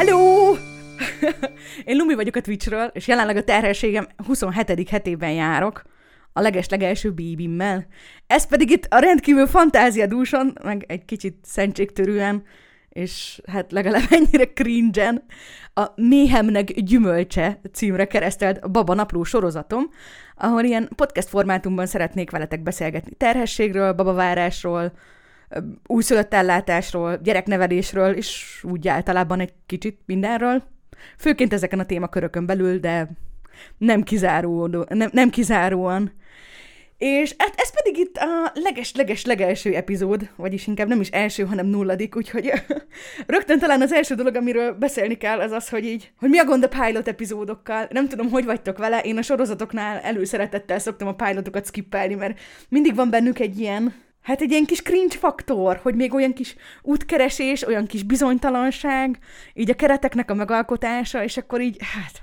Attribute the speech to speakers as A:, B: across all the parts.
A: Hello! Én Lumi vagyok a Twitchről, és jelenleg a terhességem 27. hetében járok, a leges-legelső bíbimmel. Ez pedig itt a rendkívül fantáziadúsan, meg egy kicsit szentségtörően, és hát legalább ennyire cringe a Méhemnek gyümölcse címre keresztelt Baba Napló sorozatom, ahol ilyen podcast formátumban szeretnék veletek beszélgetni terhességről, babavárásról, újszülött ellátásról, gyereknevelésről, és úgy általában egy kicsit mindenről. Főként ezeken a témakörökön belül, de nem, kizáró, nem, nem kizáróan. És hát ez pedig itt a leges-leges-legelső epizód, vagyis inkább nem is első, hanem nulladik, úgyhogy rögtön talán az első dolog, amiről beszélni kell, az az, hogy így, hogy mi a gond a pilot epizódokkal. Nem tudom, hogy vagytok vele, én a sorozatoknál előszeretettel szoktam a pilotokat skippelni, mert mindig van bennük egy ilyen, Hát egy ilyen kis cringe faktor, hogy még olyan kis útkeresés, olyan kis bizonytalanság, így a kereteknek a megalkotása, és akkor így, hát,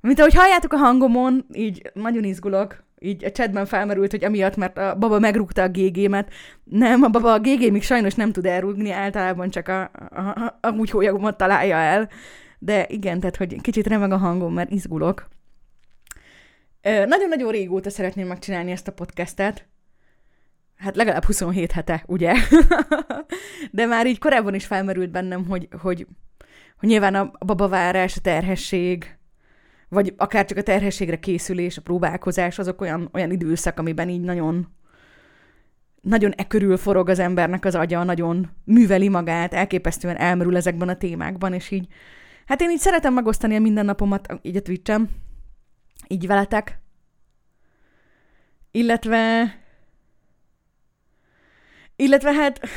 A: mint ahogy halljátok a hangomon, így nagyon izgulok, így a chatben felmerült, hogy amiatt, mert a baba megrúgta a GG-met. Nem, a baba a GG még sajnos nem tud elrúgni, általában csak a, a, a, a úgy találja el. De igen, tehát hogy kicsit remeg a hangom, mert izgulok. Nagyon-nagyon régóta szeretném megcsinálni ezt a podcastet, hát legalább 27 hete, ugye? De már így korábban is felmerült bennem, hogy, hogy, hogy nyilván a babavárás, a terhesség, vagy akár csak a terhességre készülés, a próbálkozás, azok olyan, olyan időszak, amiben így nagyon nagyon e körül forog az embernek az agya, nagyon műveli magát, elképesztően elmerül ezekben a témákban, és így, hát én így szeretem megosztani a mindennapomat így a twitch így veletek, illetve illetve hát...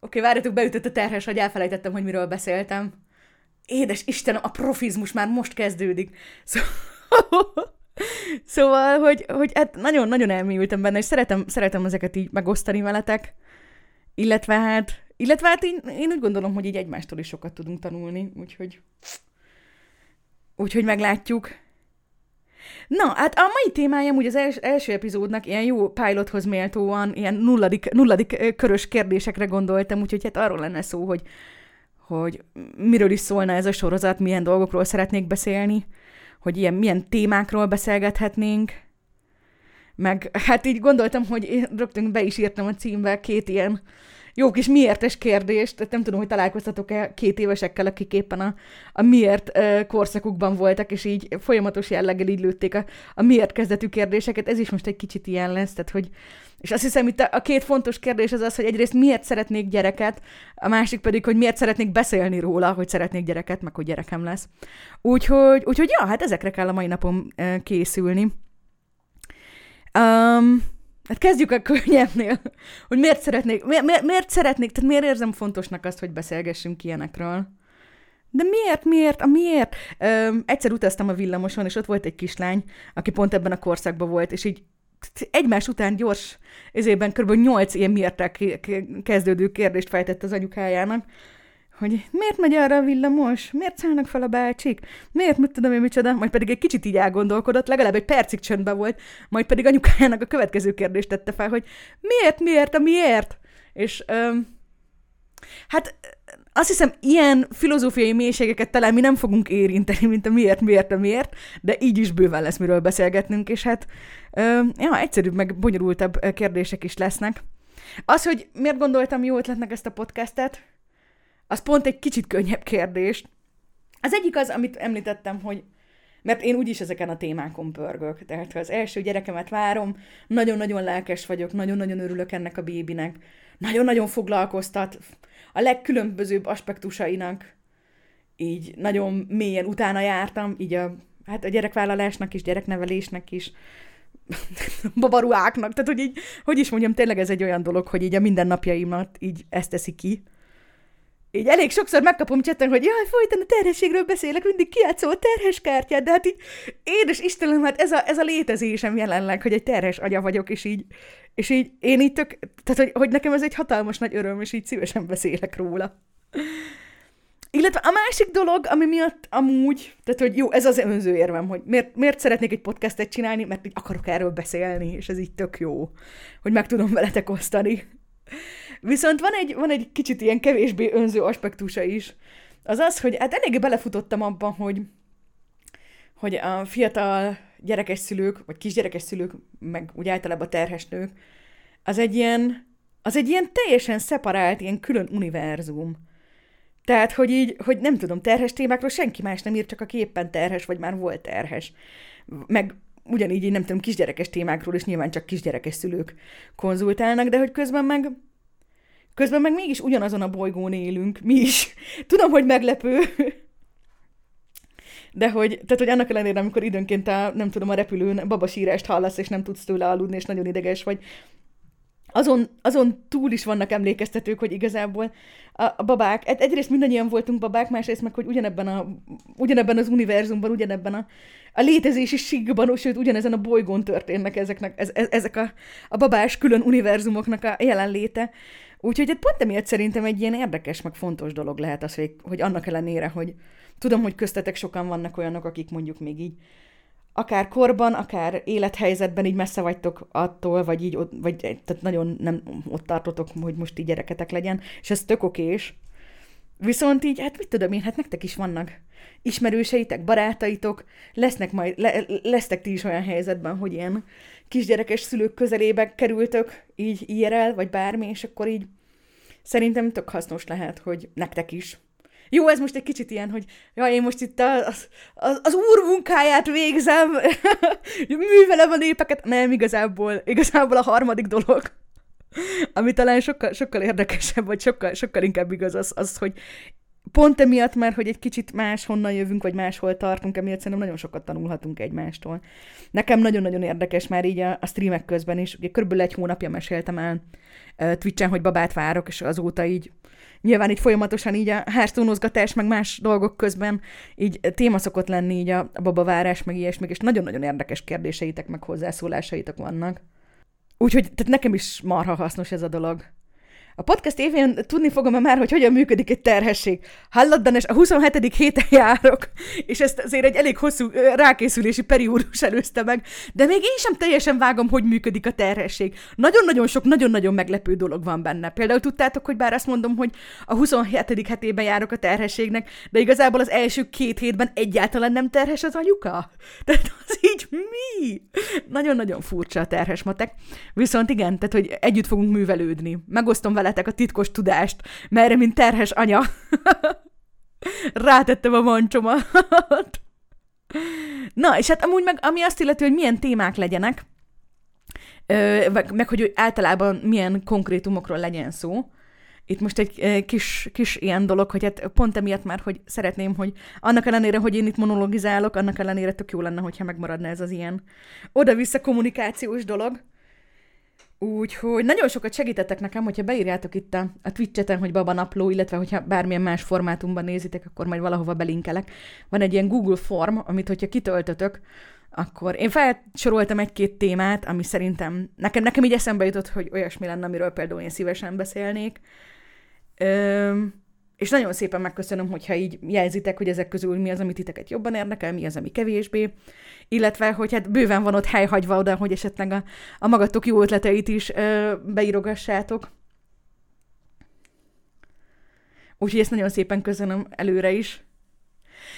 A: Oké, okay, várjatok, beütött a terhes, hogy elfelejtettem, hogy miről beszéltem. Édes Istenem, a profizmus már most kezdődik. Szóval, szóval hogy, hogy hát nagyon-nagyon elmélyültem benne, és szeretem, szeretem ezeket így megosztani veletek. Illetve hát, illetve hát én, én úgy gondolom, hogy így egymástól is sokat tudunk tanulni, úgyhogy úgyhogy meglátjuk. Na, hát a mai témájám ugye az els, első epizódnak ilyen jó pilothoz méltóan, ilyen nulladik, nulladik körös kérdésekre gondoltam, úgyhogy hát arról lenne szó, hogy, hogy miről is szólna ez a sorozat, milyen dolgokról szeretnék beszélni, hogy ilyen, milyen témákról beszélgethetnénk, meg hát így gondoltam, hogy én rögtön be is írtam a címbe két ilyen jó kis miértes kérdést, nem tudom, hogy találkoztatok-e két évesekkel, akik éppen a, a miért korszakukban voltak, és így folyamatos jelleggel így lőtték a, a miért kezdetű kérdéseket, ez is most egy kicsit ilyen lesz, tehát hogy és azt hiszem, itt a, két fontos kérdés az az, hogy egyrészt miért szeretnék gyereket, a másik pedig, hogy miért szeretnék beszélni róla, hogy szeretnék gyereket, meg hogy gyerekem lesz. Úgyhogy, úgyhogy ja, hát ezekre kell a mai napom uh, készülni. Um, Hát kezdjük a könnyebbnél, hogy miért szeretnék, mi, mi, miért szeretnék, tehát miért érzem fontosnak azt, hogy beszélgessünk ilyenekről. De miért, miért, a miért? Ö, egyszer utaztam a villamoson, és ott volt egy kislány, aki pont ebben a korszakban volt, és így egymás után gyors, ezében kb. nyolc ilyen miért kezdődő kérdést fejtett az anyukájának, hogy miért megy arra a villamos, miért szállnak fel a bácsik, miért, mit tudom én, micsoda, majd pedig egy kicsit így elgondolkodott, legalább egy percig csöndben volt, majd pedig anyukájának a következő kérdést tette fel, hogy miért, miért, a miért? És öm, hát azt hiszem, ilyen filozófiai mélységeket talán mi nem fogunk érinteni, mint a miért, miért, a miért, de így is bőven lesz miről beszélgetnünk, és hát öm, ja, egyszerűbb, meg bonyolultabb kérdések is lesznek. Az, hogy miért gondoltam jó ötletnek ezt a podcastet, az pont egy kicsit könnyebb kérdés. Az egyik az, amit említettem, hogy mert én úgyis ezeken a témákon pörgök. Tehát, ha az első gyerekemet várom, nagyon-nagyon lelkes vagyok, nagyon-nagyon örülök ennek a bébinek, nagyon-nagyon foglalkoztat a legkülönbözőbb aspektusainak, így nagyon mélyen utána jártam, így a, hát a gyerekvállalásnak is, gyereknevelésnek is, babaruáknak, tehát hogy így, hogy is mondjam, tényleg ez egy olyan dolog, hogy így a mindennapjaimat így ezt teszi ki, így elég sokszor megkapom csetten, hogy jaj, folyton a terhességről beszélek, mindig kiátszom a terhes kártyát, de hát így, édes Istenem, hát ez a, ez a létezésem jelenleg, hogy egy terhes agya vagyok, és így, és így én így tök, tehát hogy, hogy nekem ez egy hatalmas nagy öröm, és így szívesen beszélek róla. Illetve a másik dolog, ami miatt amúgy, tehát hogy jó, ez az önző érvem, hogy miért, miért szeretnék egy podcastet csinálni, mert így akarok erről beszélni, és ez így tök jó, hogy meg tudom veletek osztani. Viszont van egy, van egy kicsit ilyen kevésbé önző aspektusa is. Az az, hogy hát eléggé belefutottam abban, hogy, hogy a fiatal gyerekes szülők, vagy kisgyerekes szülők, meg úgy általában terhes nők, az egy ilyen, az egy ilyen teljesen szeparált, ilyen külön univerzum. Tehát, hogy így, hogy nem tudom, terhes témákról senki más nem ír, csak aki éppen terhes, vagy már volt terhes. Meg ugyanígy, így nem tudom, kisgyerekes témákról is nyilván csak kisgyerekes szülők konzultálnak, de hogy közben meg közben meg mégis ugyanazon a bolygón élünk, mi is. Tudom, hogy meglepő, de hogy, tehát, hogy annak ellenére, amikor időnként a, nem tudom, a repülőn babasírást hallasz, és nem tudsz tőle aludni, és nagyon ideges vagy, azon, azon túl is vannak emlékeztetők, hogy igazából a, a babák, egyrészt mindannyian voltunk babák, másrészt meg, hogy ugyanebben, a, ugyanebben az univerzumban, ugyanebben a, a létezési síkban, sőt, ugyanezen a bolygón történnek ezeknek, ez, ez, ezek a, a babás külön univerzumoknak a jelenléte. Úgyhogy hát pont emiatt szerintem egy ilyen érdekes, meg fontos dolog lehet az, hogy, hogy annak ellenére, hogy tudom, hogy köztetek sokan vannak olyanok, akik mondjuk még így akár korban, akár élethelyzetben így messze vagytok attól, vagy így, vagy tehát nagyon nem ott tartotok, hogy most így gyereketek legyen, és ez tök okés. Viszont így, hát mit tudom én, hát nektek is vannak ismerőseitek, barátaitok, lesznek majd, le, lesztek ti is olyan helyzetben, hogy ilyen kisgyerekes szülők közelébe kerültök, így IRL, vagy bármi, és akkor így szerintem tök hasznos lehet, hogy nektek is jó, ez most egy kicsit ilyen, hogy ja, én most itt az, az, az úr munkáját végzem, művelem a népeket. Nem, igazából, igazából a harmadik dolog, ami talán sokkal, sokkal érdekesebb, vagy sokkal, sokkal inkább igaz az, az, hogy pont emiatt, mert hogy egy kicsit más honnan jövünk, vagy máshol tartunk, emiatt szerintem nagyon sokat tanulhatunk egymástól. Nekem nagyon-nagyon érdekes már így a, a streamek közben is. Ugye körülbelül egy hónapja meséltem el uh, Twitchen, hogy babát várok, és azóta így nyilván így folyamatosan így a hearthstone meg más dolgok közben így téma szokott lenni így a, a babavárás, meg ilyesmi, és nagyon-nagyon érdekes kérdéseitek, meg hozzászólásaitok vannak. Úgyhogy tehát nekem is marha hasznos ez a dolog. A podcast évén tudni fogom már, hogy hogyan működik egy terhesség. Hallod, és a 27. héten járok, és ezt azért egy elég hosszú rákészülési periódus előzte meg, de még én sem teljesen vágom, hogy működik a terhesség. Nagyon-nagyon sok, nagyon-nagyon meglepő dolog van benne. Például tudtátok, hogy bár azt mondom, hogy a 27. hetében járok a terhességnek, de igazából az első két hétben egyáltalán nem terhes az anyuka. Tehát az így mi? Nagyon-nagyon furcsa a terhes matek. Viszont igen, tehát hogy együtt fogunk művelődni. Megosztom vele veletek a titkos tudást, merre, mint terhes anya. Rátettem a mancsomat. Na, és hát amúgy meg, ami azt illeti, hogy milyen témák legyenek, meg, meg hogy általában milyen konkrétumokról legyen szó. Itt most egy kis, kis ilyen dolog, hogy hát pont emiatt már, hogy szeretném, hogy annak ellenére, hogy én itt monologizálok, annak ellenére tök jó lenne, hogyha megmaradna ez az ilyen oda-vissza kommunikációs dolog. Úgyhogy nagyon sokat segítettek nekem, hogyha beírjátok itt a, a Twitch-eten, hogy Baba Napló, illetve hogyha bármilyen más formátumban nézitek, akkor majd valahova belinkelek. Van egy ilyen Google form, amit hogyha kitöltötök, akkor én felsoroltam egy-két témát, ami szerintem nekem, nekem így eszembe jutott, hogy olyasmi lenne, amiről például én szívesen beszélnék. Üm, és nagyon szépen megköszönöm, hogyha így jelzitek, hogy ezek közül mi az, amit titeket jobban érdekel, mi az, ami kevésbé, illetve, hogy hát bőven van ott hely hagyva oda, hogy esetleg a, a magatok jó ötleteit is ö, beírogassátok. Úgyhogy ezt nagyon szépen köszönöm előre is.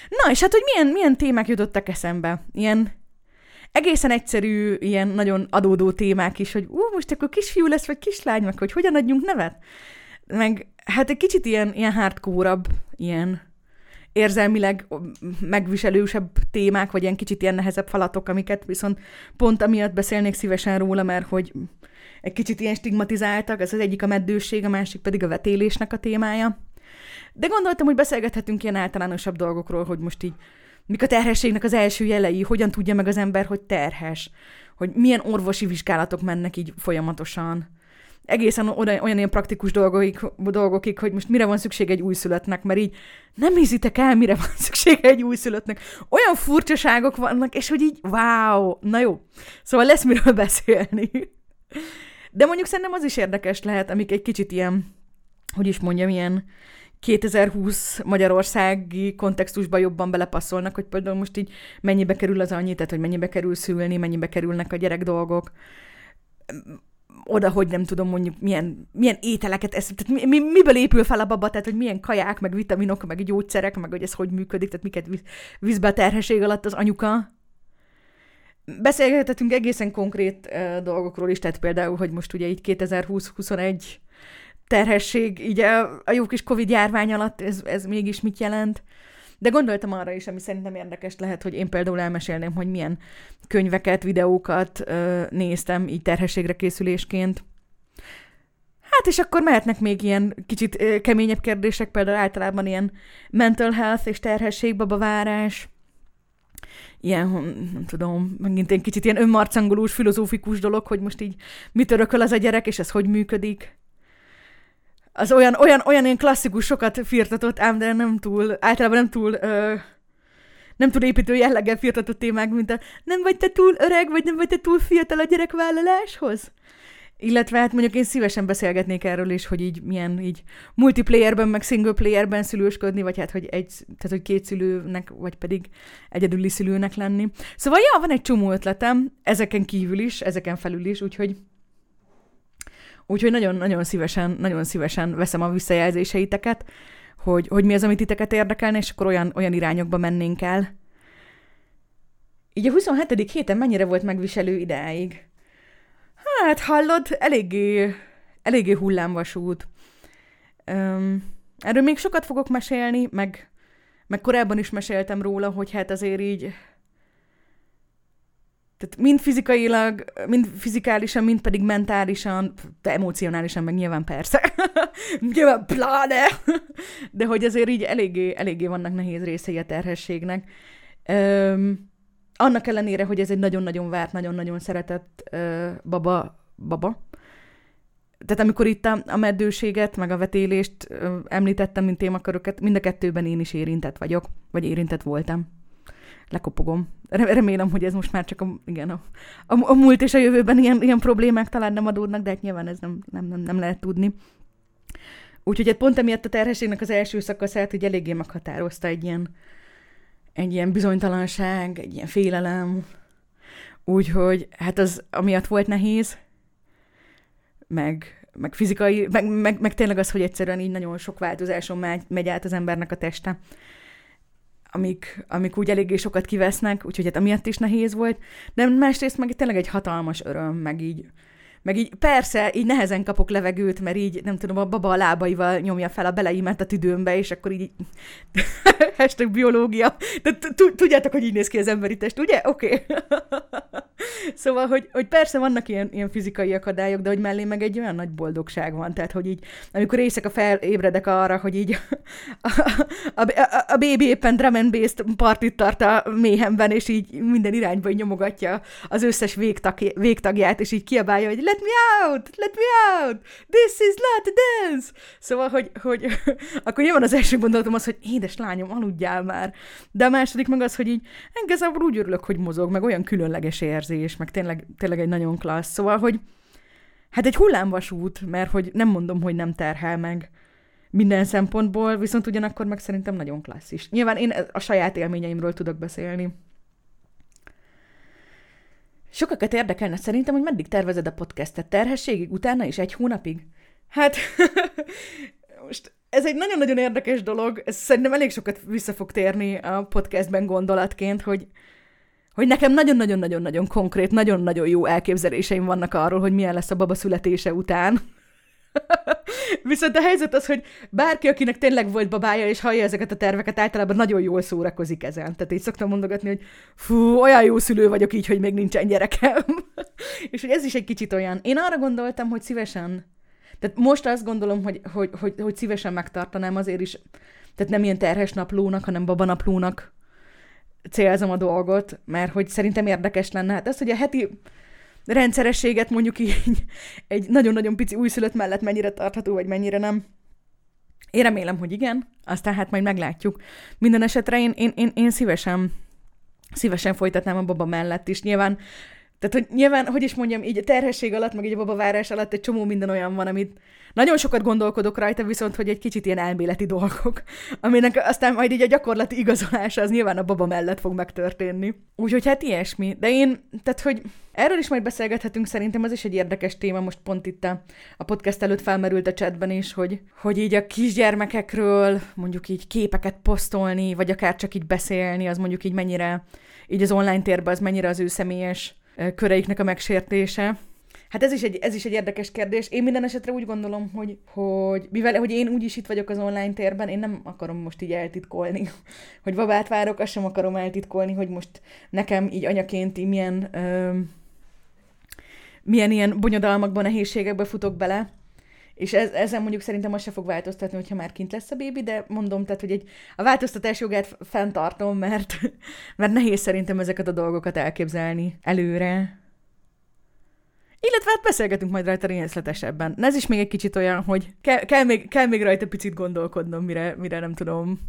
A: Na, és hát, hogy milyen, milyen témák jutottak eszembe? Ilyen egészen egyszerű, ilyen nagyon adódó témák is, hogy ú, most akkor kisfiú lesz, vagy kislány, meg hogy hogyan adjunk nevet? Meg hát egy kicsit ilyen, ilyen hardcore ilyen érzelmileg megviselősebb témák, vagy ilyen kicsit ilyen nehezebb falatok, amiket viszont pont amiatt beszélnék szívesen róla, mert hogy egy kicsit ilyen stigmatizáltak, ez az egyik a meddőség, a másik pedig a vetélésnek a témája. De gondoltam, hogy beszélgethetünk ilyen általánosabb dolgokról, hogy most így mik a terhességnek az első jelei, hogyan tudja meg az ember, hogy terhes, hogy milyen orvosi vizsgálatok mennek így folyamatosan, egészen olyan, olyan ilyen praktikus dolgokig, dolgokig, hogy most mire van szükség egy újszülöttnek, mert így nem hiszitek el, mire van szükség egy újszülöttnek. Olyan furcsaságok vannak, és hogy így, wow, na jó. Szóval lesz miről beszélni. De mondjuk szerintem az is érdekes lehet, amik egy kicsit ilyen, hogy is mondjam, ilyen 2020 magyarországi kontextusba jobban belepasszolnak, hogy például most így mennyibe kerül az annyi, tehát hogy mennyibe kerül szülni, mennyibe kerülnek a gyerek dolgok oda, hogy nem tudom mondjuk milyen, milyen ételeket esz, tehát mi, mi, miből épül fel a baba, tehát hogy milyen kaják, meg vitaminok, meg gyógyszerek, meg hogy ez hogy működik, tehát miket visz be a terhesség alatt az anyuka. Beszélgethetünk egészen konkrét uh, dolgokról is, tehát például, hogy most ugye így 2020-21 terhesség, így a, a jó kis Covid járvány alatt ez, ez mégis mit jelent. De gondoltam arra is, ami szerintem érdekes lehet, hogy én például elmesélném, hogy milyen könyveket, videókat ö, néztem így terhességre készülésként. Hát és akkor mehetnek még ilyen kicsit ö, keményebb kérdések, például általában ilyen mental health és terhesség, babavárás, ilyen, nem tudom, megint egy kicsit ilyen önmarcangolós, filozófikus dolog, hogy most így mit örököl az a gyerek, és ez hogy működik az olyan, olyan, olyan ilyen klasszikus sokat firtatott, ám de nem túl, általában nem túl, ö, nem túl építő jelleggel firtatott témák, mint a nem vagy te túl öreg, vagy nem vagy te túl fiatal a gyerekvállaláshoz? Illetve hát mondjuk én szívesen beszélgetnék erről is, hogy így milyen így multiplayerben, meg single playerben szülősködni, vagy hát, hogy egy, tehát, hogy két szülőnek, vagy pedig egyedüli szülőnek lenni. Szóval, ja, van egy csomó ötletem, ezeken kívül is, ezeken felül is, úgyhogy Úgyhogy nagyon-nagyon szívesen, nagyon szívesen veszem a visszajelzéseiteket, hogy, hogy mi az, amit titeket érdekelne, és akkor olyan, olyan irányokba mennénk el. Így a 27. héten mennyire volt megviselő ideáig? Hát, hallod, eléggé, eléggé hullámvasút. Um, erről még sokat fogok mesélni, meg, meg korábban is meséltem róla, hogy hát azért így tehát mind fizikailag, mind fizikálisan, mind pedig mentálisan, de emocionálisan meg nyilván persze. nyilván pláne. de hogy azért így eléggé, eléggé vannak nehéz részei a terhességnek. Öm, annak ellenére, hogy ez egy nagyon-nagyon várt, nagyon-nagyon szeretett ö, baba, baba. Tehát amikor itt a, a meddőséget, meg a vetélést ö, említettem, mint témaköröket, mind a kettőben én is érintett vagyok, vagy érintett voltam lekopogom. Remélem, hogy ez most már csak a, igen, a, a, a múlt és a jövőben ilyen, ilyen problémák talán nem adódnak, de hát nyilván ez nem, nem, nem, nem lehet tudni. Úgyhogy hát pont emiatt a terhességnek az első szakaszát hogy eléggé meghatározta egy ilyen, egy ilyen bizonytalanság, egy ilyen félelem. Úgyhogy hát az amiatt volt nehéz, meg, meg fizikai, meg, meg, meg tényleg az, hogy egyszerűen így nagyon sok változáson megy, át az embernek a teste amik, amik úgy eléggé sokat kivesznek, úgyhogy hát amiatt is nehéz volt, de másrészt meg tényleg egy hatalmas öröm, meg így, meg így persze, így nehezen kapok levegőt, mert így, nem tudom, a baba a lábaival nyomja fel a beleimet a tüdőmbe, és akkor így hashtag biológia. De tudjátok, hogy így néz ki az emberi test, ugye? Oké. Szóval, hogy, hogy persze vannak ilyen, ilyen fizikai akadályok, de hogy mellé meg egy olyan nagy boldogság van. Tehát, hogy így, amikor éjszaka felébredek arra, hogy így a, a, a, a bébi éppen drum and bass partit tart a méhemben, és így minden irányba így nyomogatja az összes végtag, végtagját, és így kiabálja, hogy let me out, let me out, this is not a dance. Szóval, hogy, hogy akkor nyilván az első gondolatom az, hogy édes lányom, aludjál már. De a második meg az, hogy így igazából úgy örülök, hogy mozog, meg olyan különleges érzés, meg tényleg, tényleg egy nagyon klassz. Szóval, hogy hát egy hullámvasút, mert hogy nem mondom, hogy nem terhel meg minden szempontból, viszont ugyanakkor meg szerintem nagyon klassz is. Nyilván én a saját élményeimről tudok beszélni. Sokakat érdekelne szerintem, hogy meddig tervezed a podcastet? Terhességig, utána is egy hónapig? Hát, most ez egy nagyon-nagyon érdekes dolog, ez szerintem elég sokat vissza fog térni a podcastben gondolatként, hogy, hogy nekem nagyon-nagyon-nagyon-nagyon konkrét, nagyon-nagyon jó elképzeléseim vannak arról, hogy milyen lesz a baba születése után. Viszont a helyzet az, hogy bárki, akinek tényleg volt babája, és hallja ezeket a terveket, általában nagyon jól szórakozik ezen. Tehát így szoktam mondogatni, hogy fú, olyan jó szülő vagyok így, hogy még nincsen gyerekem. és hogy ez is egy kicsit olyan. Én arra gondoltam, hogy szívesen tehát most azt gondolom, hogy, hogy, hogy, hogy szívesen megtartanám azért is, tehát nem ilyen terhes naplónak, hanem babanaplónak célzom a dolgot, mert hogy szerintem érdekes lenne. Hát az, hogy a heti rendszerességet mondjuk így egy nagyon-nagyon pici újszülött mellett mennyire tartható, vagy mennyire nem. Én remélem, hogy igen, aztán hát majd meglátjuk. Minden esetre én, én, én, én szívesen, szívesen folytatnám a baba mellett is. Nyilván Tehát, hogy nyilván, hogy is mondjam, így a terhesség alatt, meg így a babavárás alatt egy csomó minden olyan van, amit nagyon sokat gondolkodok rajta, viszont, hogy egy kicsit ilyen elméleti dolgok, aminek aztán majd így a gyakorlati igazolása az nyilván a baba mellett fog megtörténni. Úgyhogy hát ilyesmi. De én, tehát, hogy erről is majd beszélgethetünk, szerintem az is egy érdekes téma, most pont itt a, podcast előtt felmerült a chatben is, hogy, hogy így a kisgyermekekről mondjuk így képeket posztolni, vagy akár csak így beszélni, az mondjuk így mennyire, így az online térben az mennyire az ő személyes köreiknek a megsértése. Hát ez is, egy, ez is egy érdekes kérdés. Én minden esetre úgy gondolom, hogy, hogy mivel hogy én úgyis itt vagyok az online térben, én nem akarom most így eltitkolni, hogy babát várok, azt sem akarom eltitkolni, hogy most nekem így anyaként így milyen, ö, milyen ilyen bonyodalmakban, nehézségekbe futok bele. És ez, ezen mondjuk szerintem az se fog változtatni, hogyha már kint lesz a bébi, de mondom, tehát, hogy egy, a változtatás jogát fenntartom, mert, mert nehéz szerintem ezeket a dolgokat elképzelni előre. Illetve hát beszélgetünk majd rajta részletesebben. Ez is még egy kicsit olyan, hogy kell, kell, még, kell még rajta picit gondolkodnom, mire, mire nem tudom,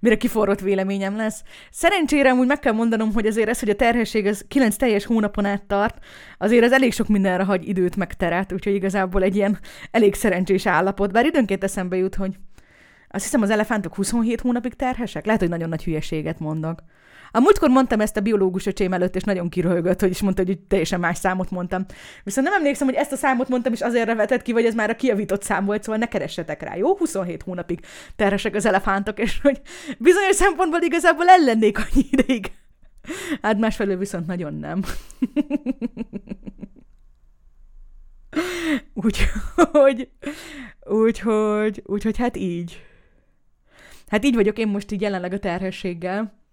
A: mire kiforrott véleményem lesz. Szerencsére úgy meg kell mondanom, hogy azért ez, hogy a terhesség az 9 teljes hónapon át tart, azért ez elég sok mindenre hagy időt meg teret, úgyhogy igazából egy ilyen elég szerencsés állapot. Bár időnként eszembe jut, hogy azt hiszem az elefántok 27 hónapig terhesek. Lehet, hogy nagyon nagy hülyeséget mondok. A múltkor mondtam ezt a biológus öcsém előtt, és nagyon kiröhögött, hogy is mondta, hogy teljesen más számot mondtam. Viszont nem emlékszem, hogy ezt a számot mondtam, és azért vetett ki, vagy ez már a kiavított szám volt, szóval ne keressetek rá, jó? 27 hónapig terhesek az elefántok, és hogy bizonyos szempontból igazából ellennék annyi ideig. Hát másfelől viszont nagyon nem. úgyhogy, úgyhogy, úgyhogy hát így. Hát így vagyok én most így jelenleg a terhességgel.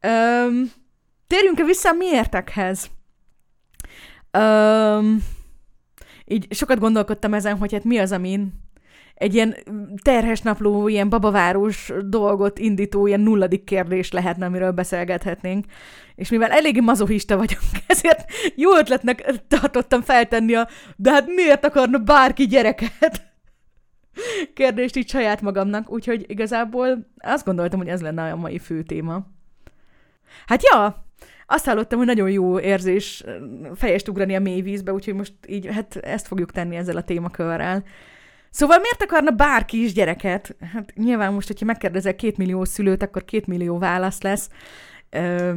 A: Öm, térjünk-e vissza a miértekhez? Öm, így sokat gondolkodtam ezen, hogy hát mi az, amin egy ilyen terhes napló, ilyen babavárós dolgot indító, ilyen nulladik kérdés lehetne, amiről beszélgethetnénk. És mivel eléggé mazohista vagyok, ezért jó ötletnek tartottam feltenni a de hát miért akarna bárki gyereket? kérdést így saját magamnak, úgyhogy igazából azt gondoltam, hogy ez lenne a mai fő téma. Hát ja, azt hallottam, hogy nagyon jó érzés fejest ugrani a mély vízbe, úgyhogy most így, hát ezt fogjuk tenni ezzel a témakörrel. Szóval miért akarna bárki is gyereket? Hát nyilván most, hogyha megkérdezel két millió szülőt, akkor két millió válasz lesz. Ö,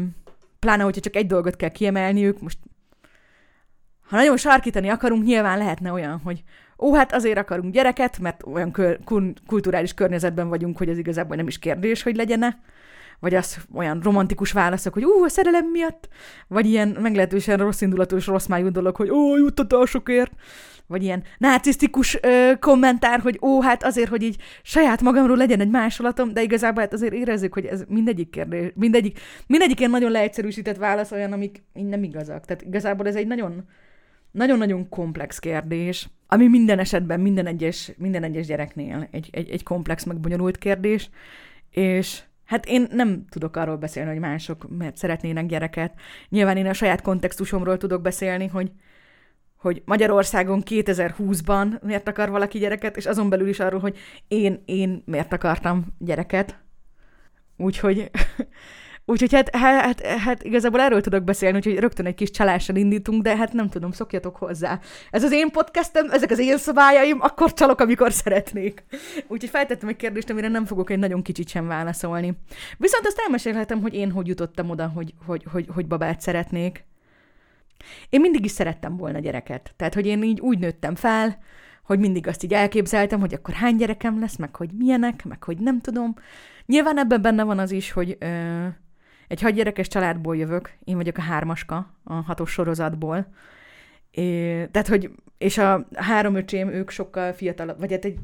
A: pláne, hogyha csak egy dolgot kell kiemelniük, most ha nagyon sarkítani akarunk, nyilván lehetne olyan, hogy ó, hát azért akarunk gyereket, mert olyan kör, kulturális környezetben vagyunk, hogy ez igazából nem is kérdés, hogy legyene vagy az olyan romantikus válaszok, hogy ú, a szerelem miatt, vagy ilyen meglehetősen rossz indulatos, rossz májú dolog, hogy ó, juttatásokért, vagy ilyen narcisztikus ö, kommentár, hogy ó, hát azért, hogy így saját magamról legyen egy másolatom, de igazából hát azért érezzük, hogy ez mindegyik kérdés, mindegyik, mindegyik ilyen nagyon leegyszerűsített válasz olyan, amik így nem igazak. Tehát igazából ez egy nagyon, nagyon-nagyon komplex kérdés, ami minden esetben, minden egyes, minden egyes gyereknél egy, egy, egy komplex, megbonyolult kérdés, és Hát én nem tudok arról beszélni, hogy mások mert szeretnének gyereket. Nyilván én a saját kontextusomról tudok beszélni, hogy, hogy Magyarországon 2020-ban miért akar valaki gyereket, és azon belül is arról, hogy én, én miért akartam gyereket. Úgyhogy Úgyhogy hát, hát, hát, hát igazából erről tudok beszélni, úgyhogy rögtön egy kis csalással indítunk, de hát nem tudom, szokjatok hozzá. Ez az én podcastem, ezek az én szabályaim, akkor csalok, amikor szeretnék. Úgyhogy feltettem egy kérdést, amire nem fogok egy nagyon kicsit sem válaszolni. Viszont azt elmesélhetem, hogy én hogy jutottam oda, hogy, hogy, hogy, hogy babát szeretnék. Én mindig is szerettem volna gyereket. Tehát, hogy én így úgy nőttem fel, hogy mindig azt így elképzeltem, hogy akkor hány gyerekem lesz, meg hogy milyenek, meg hogy nem tudom. Nyilván ebben benne van az is, hogy ö, egy hadgyerekes családból jövök, én vagyok a hármaska a hatos sorozatból, É, tehát, hogy, és a három öcsém, ők sokkal fiatalabb, vagy hát egy,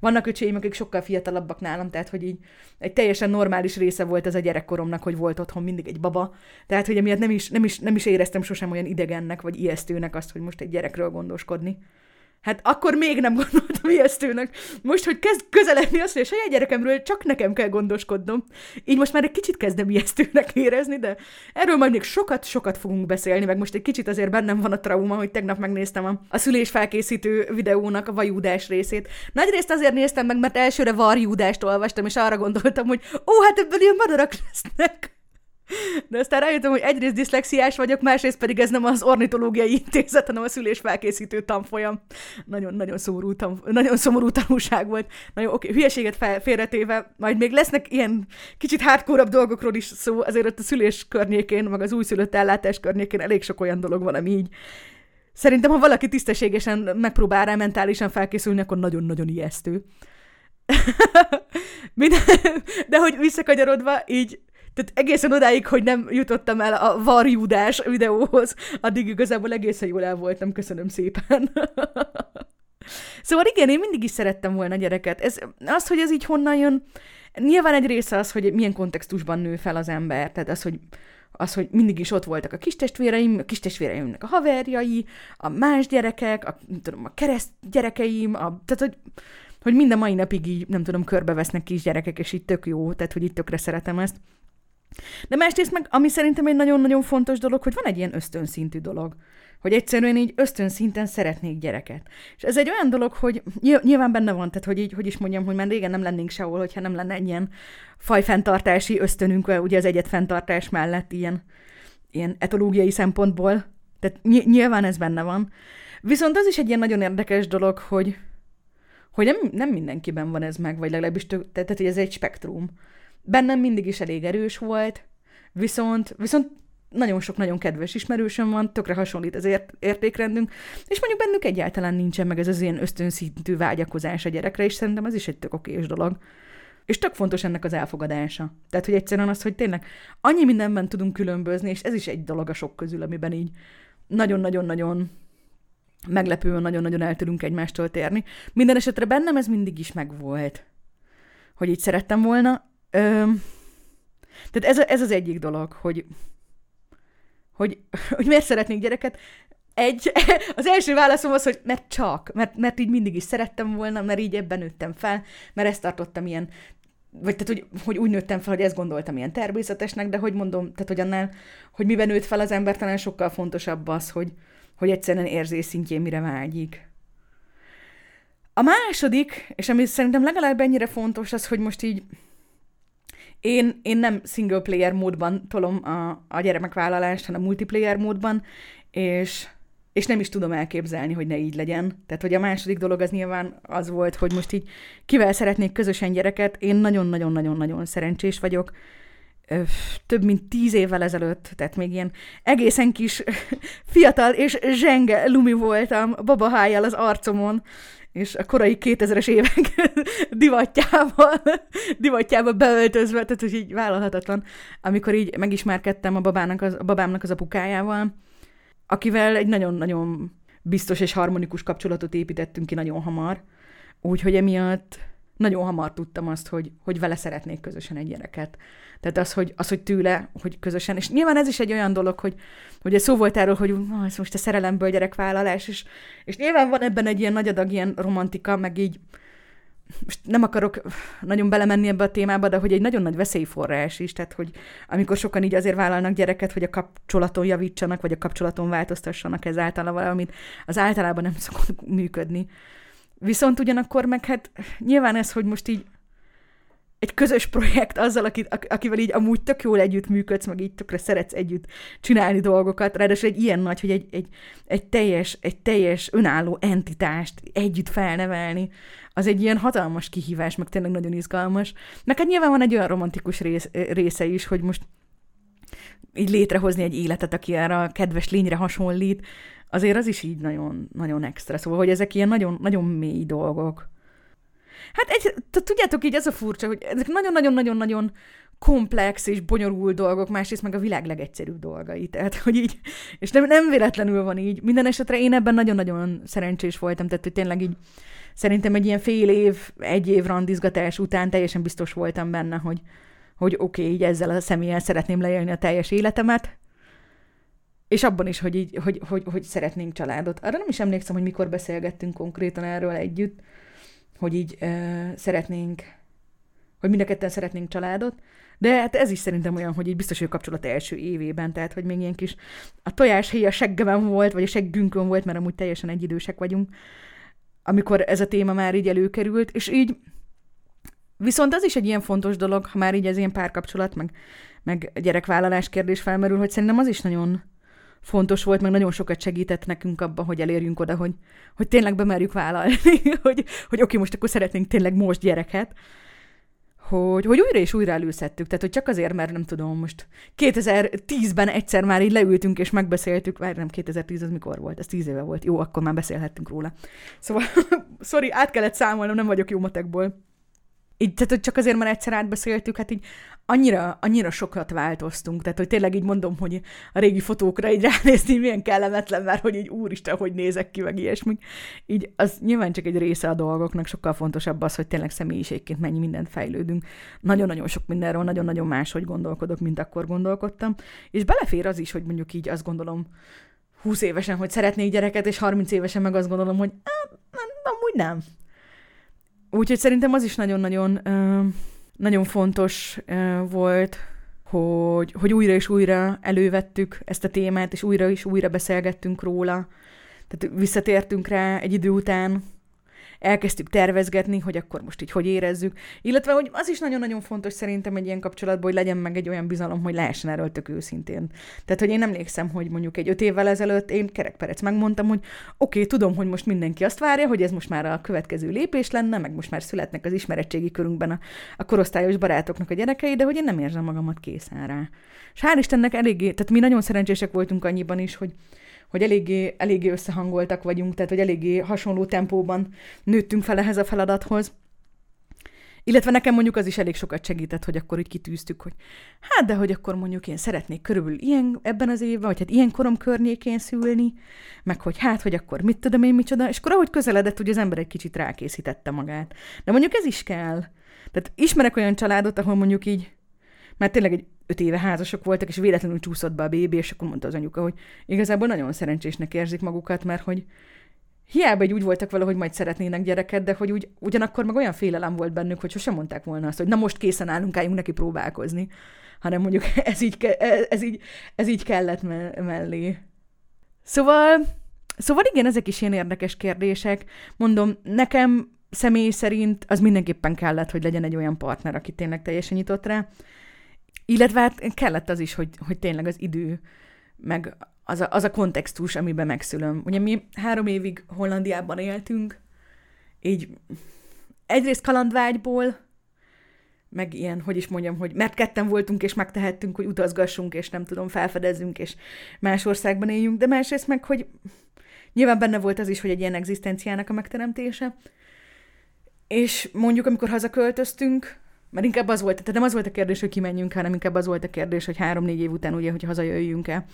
A: vannak öcsém, akik sokkal fiatalabbak nálam, tehát, hogy így egy teljesen normális része volt ez a gyerekkoromnak, hogy volt otthon mindig egy baba, tehát, hogy emiatt nem is, nem is, nem is éreztem sosem olyan idegennek, vagy ijesztőnek azt, hogy most egy gyerekről gondoskodni. Hát akkor még nem gondoltam ijesztőnek. Most, hogy kezd közeledni azt, hogy a saját gyerekemről csak nekem kell gondoskodnom. Így most már egy kicsit kezdem ijesztőnek érezni, de erről majd még sokat-sokat fogunk beszélni, meg most egy kicsit azért bennem van a trauma, hogy tegnap megnéztem a, a szülés felkészítő videónak a vajúdás részét. Nagyrészt azért néztem meg, mert elsőre varjúdást olvastam, és arra gondoltam, hogy ó, hát ebből ilyen madarak lesznek. De aztán rájöttem, hogy egyrészt diszlexiás vagyok, másrészt pedig ez nem az ornitológiai intézet, hanem a szülés felkészítő tanfolyam. Nagyon-nagyon szomorú, tan- nagyon szomorú tanulság volt. Nagyon oké, okay, hülyeséget fel, félretéve, majd még lesznek ilyen kicsit hardcore dolgokról is szó, azért ott a szülés környékén, meg az újszülött ellátás környékén elég sok olyan dolog van, ami így Szerintem, ha valaki tisztességesen megpróbál rá mentálisan felkészülni, akkor nagyon-nagyon ijesztő. De hogy visszakanyarodva, így tehát egészen odáig, hogy nem jutottam el a varjúdás videóhoz, addig igazából egészen jól el voltam, köszönöm szépen. szóval igen, én mindig is szerettem volna gyereket. Ez, az, hogy ez így honnan jön, nyilván egy része az, hogy milyen kontextusban nő fel az ember, tehát az, hogy az, hogy mindig is ott voltak a kistestvéreim, a kistestvéreimnek a haverjai, a más gyerekek, a, tudom, a kereszt gyerekeim, a, tehát hogy, hogy minden mai napig így, nem tudom, körbevesznek kisgyerekek, és így tök jó, tehát hogy itt tökre szeretem ezt. De másrészt meg, ami szerintem egy nagyon-nagyon fontos dolog, hogy van egy ilyen ösztönszintű dolog, hogy egyszerűen így ösztönszinten szeretnék gyereket. És ez egy olyan dolog, hogy nyilván benne van, tehát hogy így, hogy is mondjam, hogy már régen nem lennénk sehol, hogyha nem lenne egy ilyen fajfenntartási ösztönünk, ugye az egyetfenntartás mellett ilyen, ilyen etológiai szempontból. Tehát ny- nyilván ez benne van. Viszont az is egy ilyen nagyon érdekes dolog, hogy, hogy nem, nem mindenkiben van ez meg, vagy legalábbis tök, tehát, tehát hogy ez egy spektrum bennem mindig is elég erős volt, viszont, viszont nagyon sok nagyon kedves ismerősöm van, tökre hasonlít az ért- értékrendünk, és mondjuk bennük egyáltalán nincsen meg ez az ilyen ösztönszintű vágyakozás a gyerekre, és szerintem ez is egy tök okés dolog. És tök fontos ennek az elfogadása. Tehát, hogy egyszerűen az, hogy tényleg annyi mindenben tudunk különbözni, és ez is egy dolog a sok közül, amiben így nagyon-nagyon-nagyon meglepően nagyon-nagyon el tudunk egymástól térni. Minden esetre bennem ez mindig is megvolt, hogy így szerettem volna, Ö, tehát ez, ez az egyik dolog, hogy, hogy, hogy miért szeretnék gyereket. Egy, az első válaszom az, hogy mert csak, mert, mert így mindig is szerettem volna, mert így ebben nőttem fel, mert ezt tartottam ilyen, vagy tehát, hogy, hogy úgy nőttem fel, hogy ezt gondoltam ilyen természetesnek, de hogy mondom, tehát, hogy annál, hogy miben nőtt fel az ember, talán sokkal fontosabb az, hogy, hogy egyszerűen érzés szintjén mire vágyik. A második, és ami szerintem legalább ennyire fontos, az, hogy most így én, én nem single player módban tolom a, a gyermekvállalást, hanem multiplayer módban, és, és nem is tudom elképzelni, hogy ne így legyen. Tehát, hogy a második dolog az nyilván az volt, hogy most így kivel szeretnék közösen gyereket. Én nagyon-nagyon-nagyon-nagyon szerencsés vagyok. Több mint tíz évvel ezelőtt, tehát még ilyen egészen kis fiatal és zsenge lumi voltam babahájjal az arcomon, és a korai 2000-es évek divatjával, divatjába beöltözve, tehát hogy így vállalhatatlan, amikor így megismerkedtem a, babának az, a babámnak az apukájával, akivel egy nagyon-nagyon biztos és harmonikus kapcsolatot építettünk ki nagyon hamar, úgyhogy emiatt nagyon hamar tudtam azt, hogy, hogy vele szeretnék közösen egy gyereket. Tehát az, hogy, az, hogy tőle, hogy közösen, és nyilván ez is egy olyan dolog, hogy, hogy szó volt erről, hogy ah, ez most a szerelemből gyerekvállalás, és, és nyilván van ebben egy ilyen nagy adag ilyen romantika, meg így, most nem akarok nagyon belemenni ebbe a témába, de hogy egy nagyon nagy veszélyforrás is, tehát hogy amikor sokan így azért vállalnak gyereket, hogy a kapcsolaton javítsanak, vagy a kapcsolaton változtassanak ezáltal valamit, az általában nem szokott működni. Viszont ugyanakkor meg hát nyilván ez, hogy most így egy közös projekt azzal, akit, akivel így amúgy tök jól együtt működsz, meg így tökre szeretsz együtt csinálni dolgokat, ráadásul egy ilyen nagy, hogy egy, egy, egy, teljes, egy teljes önálló entitást együtt felnevelni, az egy ilyen hatalmas kihívás, meg tényleg nagyon izgalmas. Meg hát nyilván van egy olyan romantikus rész, része is, hogy most így létrehozni egy életet, aki erre a kedves lényre hasonlít, azért az is így nagyon, nagyon extra. Szóval, hogy ezek ilyen nagyon, nagyon mély dolgok. Hát egy, tudjátok, így ez a furcsa, hogy ezek nagyon-nagyon-nagyon-nagyon komplex és bonyolult dolgok, másrészt meg a világ legegyszerűbb dolgai. Tehát, hogy így, és nem, nem véletlenül van így. Minden esetre én ebben nagyon-nagyon szerencsés voltam, tehát, hogy tényleg így szerintem egy ilyen fél év, egy év randizgatás után teljesen biztos voltam benne, hogy, hogy oké, okay, így ezzel a személlyel szeretném leélni a teljes életemet, és abban is, hogy, így, hogy, hogy, hogy szeretnénk családot. Arra nem is emlékszem, hogy mikor beszélgettünk konkrétan erről együtt, hogy így uh, szeretnénk, hogy mind a ketten szeretnénk családot, de hát ez is szerintem olyan, hogy így biztos, hogy a kapcsolat első évében, tehát hogy még ilyen kis a tojás a seggemen volt, vagy a seggünkön volt, mert amúgy teljesen egyidősek vagyunk, amikor ez a téma már így előkerült, és így viszont az is egy ilyen fontos dolog, ha már így ez ilyen párkapcsolat, meg, meg gyerekvállalás kérdés felmerül, hogy szerintem az is nagyon fontos volt, meg nagyon sokat segített nekünk abban, hogy elérjünk oda, hogy, hogy tényleg bemerjük vállalni, hogy, hogy oké, most akkor szeretnénk tényleg most gyereket, hogy, hogy újra és újra előszedtük. Tehát, hogy csak azért, mert nem tudom, most 2010-ben egyszer már így leültünk és megbeszéltük, várj, nem 2010 az mikor volt, ez 10 éve volt. Jó, akkor már beszélhettünk róla. Szóval, sorry, át kellett számolnom, nem vagyok jó matekból így, tehát hogy csak azért, mert egyszer átbeszéltük, hát így annyira, annyira sokat változtunk, tehát hogy tényleg így mondom, hogy a régi fotókra így ránézni milyen kellemetlen, mert hogy így úristen, hogy nézek ki, meg ilyesmi. Így az nyilván csak egy része a dolgoknak, sokkal fontosabb az, hogy tényleg személyiségként mennyi mindent fejlődünk. Nagyon-nagyon sok mindenről, nagyon-nagyon máshogy gondolkodok, mint akkor gondolkodtam. És belefér az is, hogy mondjuk így azt gondolom, 20 évesen, hogy szeretnék gyereket, és 30 évesen meg azt gondolom, hogy nem, amúgy nem. Úgyhogy szerintem az is nagyon-nagyon nagyon fontos volt, hogy, hogy újra és újra elővettük ezt a témát, és újra és újra beszélgettünk róla. Tehát visszatértünk rá egy idő után, elkezdtük tervezgetni, hogy akkor most így hogy érezzük. Illetve, hogy az is nagyon-nagyon fontos szerintem egy ilyen kapcsolatban, hogy legyen meg egy olyan bizalom, hogy lehessen erről tök őszintén. Tehát, hogy én emlékszem, hogy mondjuk egy öt évvel ezelőtt én kerekperec megmondtam, hogy oké, okay, tudom, hogy most mindenki azt várja, hogy ez most már a következő lépés lenne, meg most már születnek az ismeretségi körünkben a, a korosztályos barátoknak a gyerekei, de hogy én nem érzem magamat készen rá. És hál' Istennek eléggé, tehát mi nagyon szerencsések voltunk annyiban is, hogy hogy eléggé, eléggé összehangoltak vagyunk, tehát hogy eléggé hasonló tempóban nőttünk fel ehhez a feladathoz. Illetve nekem mondjuk az is elég sokat segített, hogy akkor így kitűztük, hogy hát de hogy akkor mondjuk én szeretnék körülbelül ilyen ebben az évben, vagy hát ilyen korom környékén szülni, meg hogy hát, hogy akkor mit tudom én micsoda, és akkor ahogy közeledett, hogy az ember egy kicsit rákészítette magát. De mondjuk ez is kell. Tehát ismerek olyan családot, ahol mondjuk így, mert tényleg egy öt éve házasok voltak, és véletlenül csúszott be a bébi, és akkor mondta az anyuka, hogy igazából nagyon szerencsésnek érzik magukat, mert hogy hiába egy úgy voltak vele, hogy majd szeretnének gyereket, de hogy úgy, ugyanakkor meg olyan félelem volt bennük, hogy sosem mondták volna azt, hogy na most készen állunk, álljunk neki próbálkozni, hanem mondjuk ez így, ez így, ez így kellett me- mellé. Szóval, szóval igen, ezek is ilyen érdekes kérdések. Mondom, nekem személy szerint az mindenképpen kellett, hogy legyen egy olyan partner, aki tényleg teljesen nyitott rá, illetve hát kellett az is, hogy, hogy tényleg az idő, meg az a, az a kontextus, amiben megszülöm. Ugye mi három évig Hollandiában éltünk, így egyrészt kalandvágyból, meg ilyen, hogy is mondjam, hogy mert ketten voltunk, és megtehettünk, hogy utazgassunk, és nem tudom, felfedezzünk, és más országban éljünk, de másrészt meg, hogy nyilván benne volt az is, hogy egy ilyen egzisztenciának a megteremtése. És mondjuk, amikor hazaköltöztünk, mert inkább az volt, tehát nem az volt a kérdés, hogy kimenjünk, hanem inkább az volt a kérdés, hogy három-négy év után ugye, hogy hazajöjjünk-e,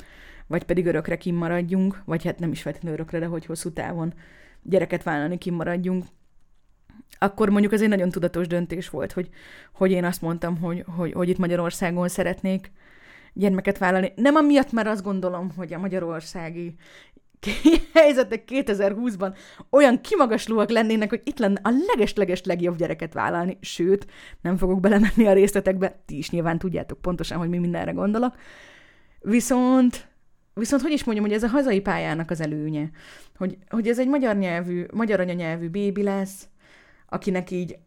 A: vagy pedig örökre kimaradjunk, vagy hát nem is feltétlenül örökre, de hogy hosszú távon gyereket vállalni kimaradjunk. Akkor mondjuk ez egy nagyon tudatos döntés volt, hogy, hogy én azt mondtam, hogy, hogy, hogy itt Magyarországon szeretnék gyermeket vállalni. Nem amiatt, mert azt gondolom, hogy a magyarországi helyzetek 2020-ban olyan kimagaslóak lennének, hogy itt lenne a leges-leges legjobb gyereket vállalni, sőt, nem fogok belemenni a részletekbe, ti is nyilván tudjátok pontosan, hogy mi mindenre gondolok. Viszont, viszont hogy is mondjam, hogy ez a hazai pályának az előnye, hogy, hogy ez egy magyar nyelvű, magyar anyanyelvű bébi lesz, akinek így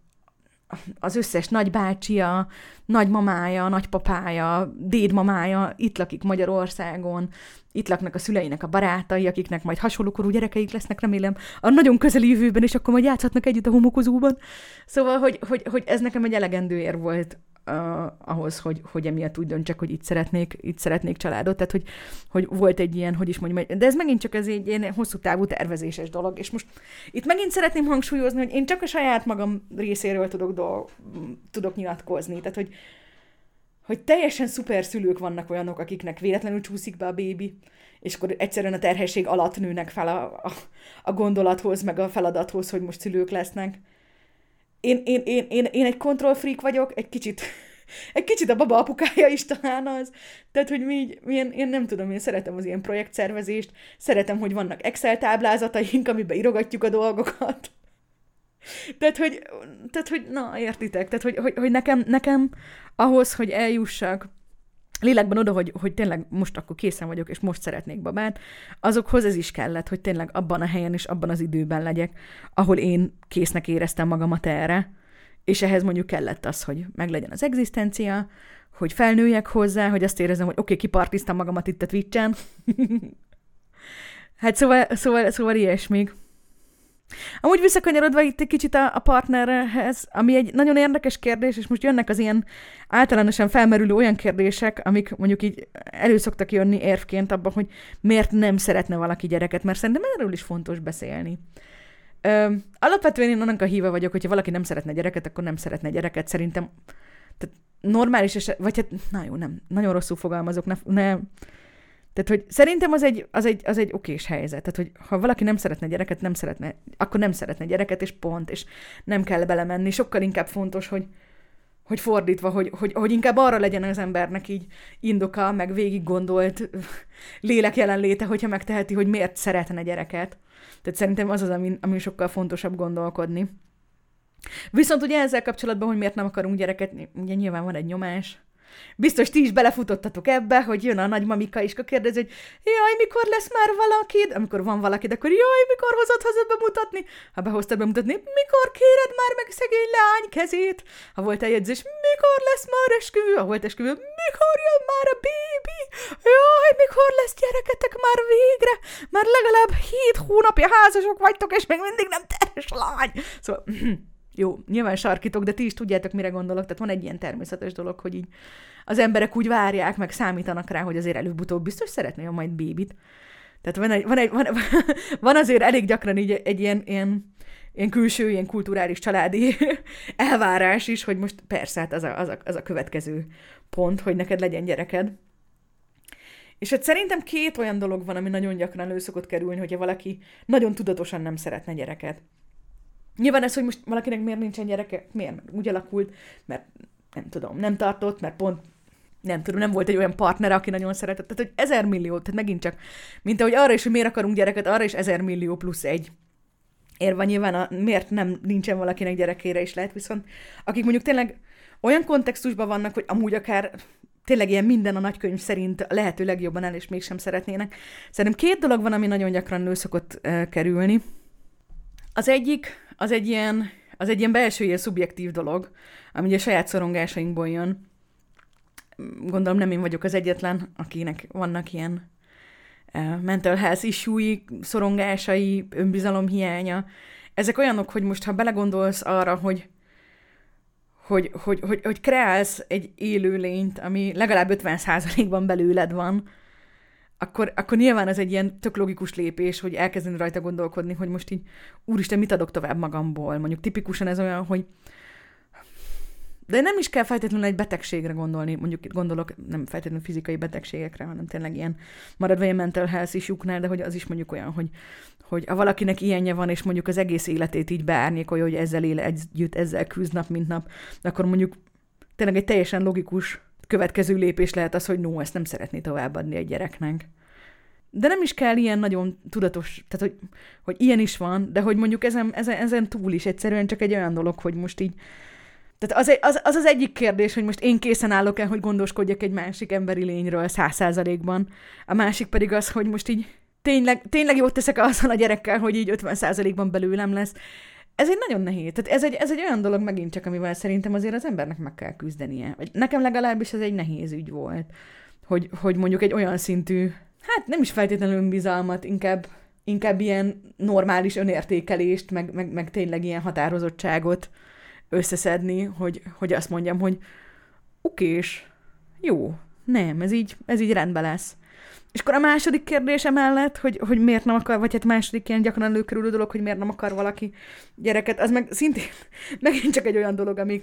A: az összes nagybácsia, nagymamája, nagypapája, dédmamája itt lakik Magyarországon, itt laknak a szüleinek a barátai, akiknek majd hasonlókorú gyerekeik lesznek, remélem, a nagyon közeli jövőben, és akkor majd játszhatnak együtt a homokozóban. Szóval, hogy, hogy, hogy ez nekem egy elegendő ér volt uh, ahhoz, hogy, hogy emiatt úgy döntsek, hogy itt szeretnék, itt szeretnék családot, tehát hogy, hogy volt egy ilyen, hogy is mondjam, de ez megint csak ez egy ilyen hosszú távú tervezéses dolog, és most itt megint szeretném hangsúlyozni, hogy én csak a saját magam részéről tudok, do, tudok nyilatkozni, tehát hogy, hogy teljesen szuper szülők vannak olyanok, akiknek véletlenül csúszik be a bébi, és akkor egyszerűen a terhesség alatt nőnek fel a, a, a gondolathoz, meg a feladathoz, hogy most szülők lesznek én, én, én, én, én egy control freak vagyok, egy kicsit, egy kicsit a baba apukája is talán az. Tehát, hogy mi, így, én, én nem tudom, én szeretem az ilyen projektszervezést, szeretem, hogy vannak Excel táblázataink, amiben írogatjuk a dolgokat. Tehát, hogy, tehát, hogy na, értitek? Tehát, hogy, hogy, hogy nekem, nekem ahhoz, hogy eljussak lélekben oda, hogy, hogy tényleg most akkor készen vagyok, és most szeretnék babát, azokhoz ez is kellett, hogy tényleg abban a helyen és abban az időben legyek, ahol én késznek éreztem magamat erre, és ehhez mondjuk kellett az, hogy meglegyen az egzisztencia, hogy felnőjek hozzá, hogy azt érezem, hogy oké, okay, kipartiztam magamat itt a Twitch-en. hát szóval, szóval, szóval ilyesmik. Amúgy visszakanyarodva itt egy kicsit a, a partnerhez, ami egy nagyon érdekes kérdés, és most jönnek az ilyen általánosan felmerülő olyan kérdések, amik mondjuk így elő szoktak jönni érvként abban, hogy miért nem szeretne valaki gyereket, mert szerintem erről is fontos beszélni. Ö, alapvetően én annak a híve vagyok, hogyha valaki nem szeretne gyereket, akkor nem szeretne gyereket. Szerintem tehát normális eset, vagy hát, na jó, nem, nagyon rosszul fogalmazok, ne, ne tehát, hogy szerintem az egy, az egy, az egy okés helyzet. Tehát, hogy ha valaki nem szeretne gyereket, nem szeretne, akkor nem szeretne gyereket, és pont, és nem kell belemenni. Sokkal inkább fontos, hogy, hogy fordítva, hogy, hogy, hogy inkább arra legyen az embernek így indoka, meg végig gondolt lélek jelenléte, hogyha megteheti, hogy miért szeretne gyereket. Tehát szerintem az az, ami, ami sokkal fontosabb gondolkodni. Viszont ugye ezzel kapcsolatban, hogy miért nem akarunk gyereket, ugye nyilván van egy nyomás, Biztos ti is belefutottatok ebbe, hogy jön a nagymamika, és akkor kérdezi, hogy jaj, mikor lesz már valakid? Amikor van valakid, akkor jaj, mikor hozod haza bemutatni? Ha behoztad bemutatni, mikor kéred már meg szegény leány kezét? Ha volt eljegyzés, mikor lesz már esküvő? Ha volt esküvő, mikor jön már a bébi? Jaj, mikor lesz gyereketek már végre? Már legalább hét hónapja házasok vagytok, és még mindig nem teres lány. Szóval Jó, nyilván sarkítok, de ti is tudjátok, mire gondolok. Tehát van egy ilyen természetes dolog, hogy így az emberek úgy várják, meg számítanak rá, hogy azért előbb-utóbb biztos szeretné majd bébit. Tehát van, egy, van, egy, van, van azért elég gyakran így egy ilyen, ilyen, ilyen külső, ilyen kulturális családi elvárás is, hogy most persze, hát az a, az, a, az a következő pont, hogy neked legyen gyereked. És hát szerintem két olyan dolog van, ami nagyon gyakran elő szokott kerülni, hogyha valaki nagyon tudatosan nem szeretne gyereket. Nyilván ez, hogy most valakinek miért nincsen gyereke, miért? Úgy alakult, mert nem tudom, nem tartott, mert pont nem tudom, nem volt egy olyan partner, aki nagyon szeretett. Tehát, hogy ezer millió, tehát megint csak, mint ahogy arra is, hogy miért akarunk gyereket, arra is ezer millió plusz egy ér van nyilván, a, miért nem nincsen valakinek gyerekére is lehet, viszont akik mondjuk tényleg olyan kontextusban vannak, hogy amúgy akár tényleg ilyen minden a nagykönyv szerint lehető legjobban el, és mégsem szeretnének. Szerintem két dolog van, ami nagyon gyakran nő szokott uh, kerülni. Az egyik, az egy ilyen, az egy ilyen belső, ilyen szubjektív dolog, ami ugye a saját szorongásainkból jön. Gondolom nem én vagyok az egyetlen, akinek vannak ilyen mental health issue szorongásai, önbizalom hiánya. Ezek olyanok, hogy most ha belegondolsz arra, hogy hogy, hogy, hogy, hogy kreálsz egy élőlényt, ami legalább 50%-ban belőled van, akkor, akkor nyilván ez egy ilyen tök logikus lépés, hogy elkezdeni rajta gondolkodni, hogy most így, úristen, mit adok tovább magamból? Mondjuk tipikusan ez olyan, hogy de nem is kell feltétlenül egy betegségre gondolni, mondjuk gondolok nem feltétlenül fizikai betegségekre, hanem tényleg ilyen maradva ilyen mental health is juknál, de hogy az is mondjuk olyan, hogy, hogy ha valakinek ilyenje van, és mondjuk az egész életét így beárnyékolja, hogy ezzel él együtt, ezzel küzd nap, mint nap, akkor mondjuk tényleg egy teljesen logikus következő lépés lehet az, hogy no, ezt nem szeretné továbbadni egy gyereknek. De nem is kell ilyen nagyon tudatos, tehát hogy, hogy ilyen is van, de hogy mondjuk ezen, ezen, ezen túl is egyszerűen csak egy olyan dolog, hogy most így tehát az, az, az az egyik kérdés, hogy most én készen állok-e, hogy gondoskodjak egy másik emberi lényről száz százalékban. A másik pedig az, hogy most így tényleg, tényleg jót teszek azzal a gyerekkel, hogy így 50 százalékban belőlem lesz. Ez egy nagyon nehéz. Tehát ez egy, ez egy olyan dolog megint csak, amivel szerintem azért az embernek meg kell küzdenie. Nekem legalábbis ez egy nehéz ügy volt. Hogy, hogy mondjuk egy olyan szintű, hát nem is feltétlenül önbizalmat, inkább, inkább ilyen normális önértékelést, meg, meg, meg tényleg ilyen határozottságot összeszedni, hogy, hogy azt mondjam, hogy okés, jó, nem, ez így, ez így rendben lesz. És akkor a második kérdése mellett, hogy, hogy miért nem akar, vagy hát második ilyen gyakran előkerülő dolog, hogy miért nem akar valaki gyereket, az meg szintén megint csak egy olyan dolog, ami,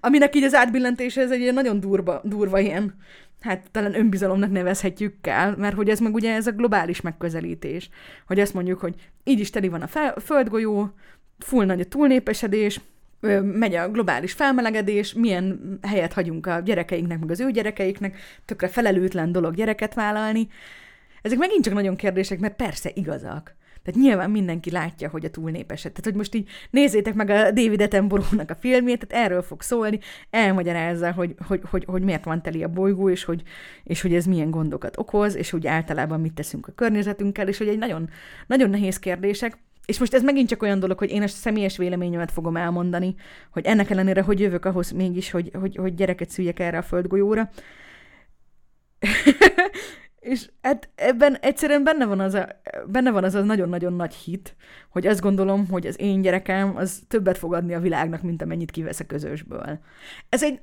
A: aminek így az átbillentése, ez egy ilyen nagyon durva, durva ilyen, hát talán önbizalomnak nevezhetjük kell, mert hogy ez meg ugye ez a globális megközelítés, hogy azt mondjuk, hogy így is teli van a földgolyó, full nagy a túlnépesedés, megy a globális felmelegedés, milyen helyet hagyunk a gyerekeinknek, meg az ő gyerekeiknek, tökre felelőtlen dolog gyereket vállalni. Ezek megint csak nagyon kérdések, mert persze igazak. Tehát nyilván mindenki látja, hogy a túlnépesed. Tehát, hogy most így nézzétek meg a David Attenborough-nak a filmjét, tehát erről fog szólni, elmagyarázza, hogy, hogy, hogy, hogy miért van teli a bolygó, és hogy, és hogy ez milyen gondokat okoz, és hogy általában mit teszünk a környezetünkkel, és hogy egy nagyon, nagyon nehéz kérdések, és most ez megint csak olyan dolog, hogy én a személyes véleményemet fogom elmondani, hogy ennek ellenére, hogy jövök ahhoz mégis, hogy, hogy, hogy gyereket szüljek erre a földgolyóra. és hát ebben egyszerűen benne van az a, benne van az a nagyon-nagyon nagy hit, hogy azt gondolom, hogy az én gyerekem az többet fog adni a világnak, mint amennyit kivesz a közösből. Ez egy,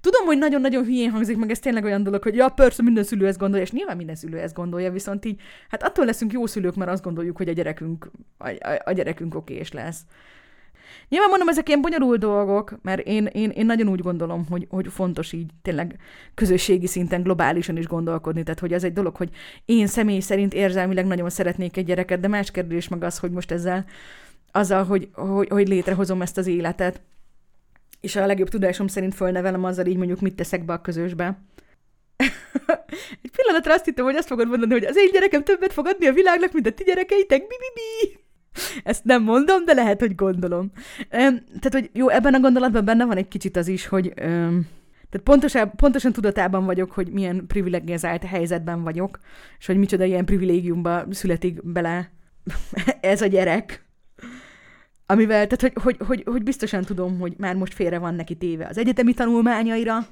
A: Tudom, hogy nagyon-nagyon hülyén hangzik, meg ez tényleg olyan dolog, hogy ja, persze minden szülő ezt gondolja, és nyilván minden szülő ezt gondolja, viszont így, hát attól leszünk jó szülők, mert azt gondoljuk, hogy a gyerekünk, a, a, a gyerekünk okés lesz. Nyilván mondom, ezek ilyen bonyolult dolgok, mert én, én, én nagyon úgy gondolom, hogy, hogy fontos így tényleg közösségi szinten, globálisan is gondolkodni. Tehát, hogy az egy dolog, hogy én személy szerint érzelmileg nagyon szeretnék egy gyereket, de más kérdés meg az, hogy most ezzel, azzal, hogy, hogy, hogy létrehozom ezt az életet, és a legjobb tudásom szerint fölnevelem azzal így mondjuk mit teszek be a közösbe. Egy pillanatra azt hittem, hogy azt fogod mondani, hogy az én gyerekem többet fog adni a világnak, mint a ti gyerekeitek, bi, bi, bi. Ezt nem mondom, de lehet, hogy gondolom. Tehát, hogy jó, ebben a gondolatban benne van egy kicsit az is, hogy tehát pontosan, pontosan tudatában vagyok, hogy milyen privilegizált helyzetben vagyok, és hogy micsoda ilyen privilégiumba születik bele ez a gyerek amivel, tehát hogy, hogy, hogy, hogy biztosan tudom, hogy már most félre van neki téve az egyetemi tanulmányaira,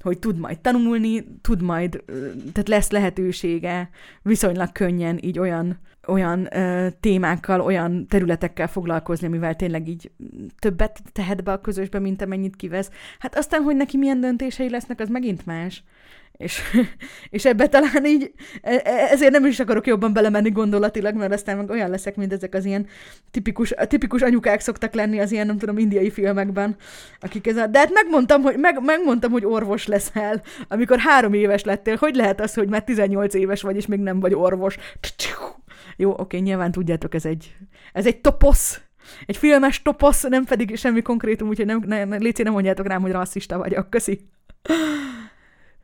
A: hogy tud majd tanulni, tud majd, tehát lesz lehetősége viszonylag könnyen így olyan, olyan ö, témákkal, olyan területekkel foglalkozni, amivel tényleg így többet tehet be a közösbe, mint amennyit kivesz. Hát aztán, hogy neki milyen döntései lesznek, az megint más. És, és ebbe talán így, e, e, ezért nem is akarok jobban belemenni gondolatilag, mert aztán meg olyan leszek, mint ezek az ilyen tipikus, tipikus anyukák szoktak lenni az ilyen, nem tudom, indiai filmekben, akik ez a... De hát megmondtam, hogy, meg, megmondtam, hogy orvos leszel, amikor három éves lettél. Hogy lehet az, hogy már 18 éves vagy, és még nem vagy orvos? Jó, oké, nyilván tudjátok, ez egy, ez egy toposz, egy filmes toposz, nem pedig semmi konkrétum, úgyhogy nem, ne, légy nem mondjátok rám, hogy rasszista vagyok. Köszi.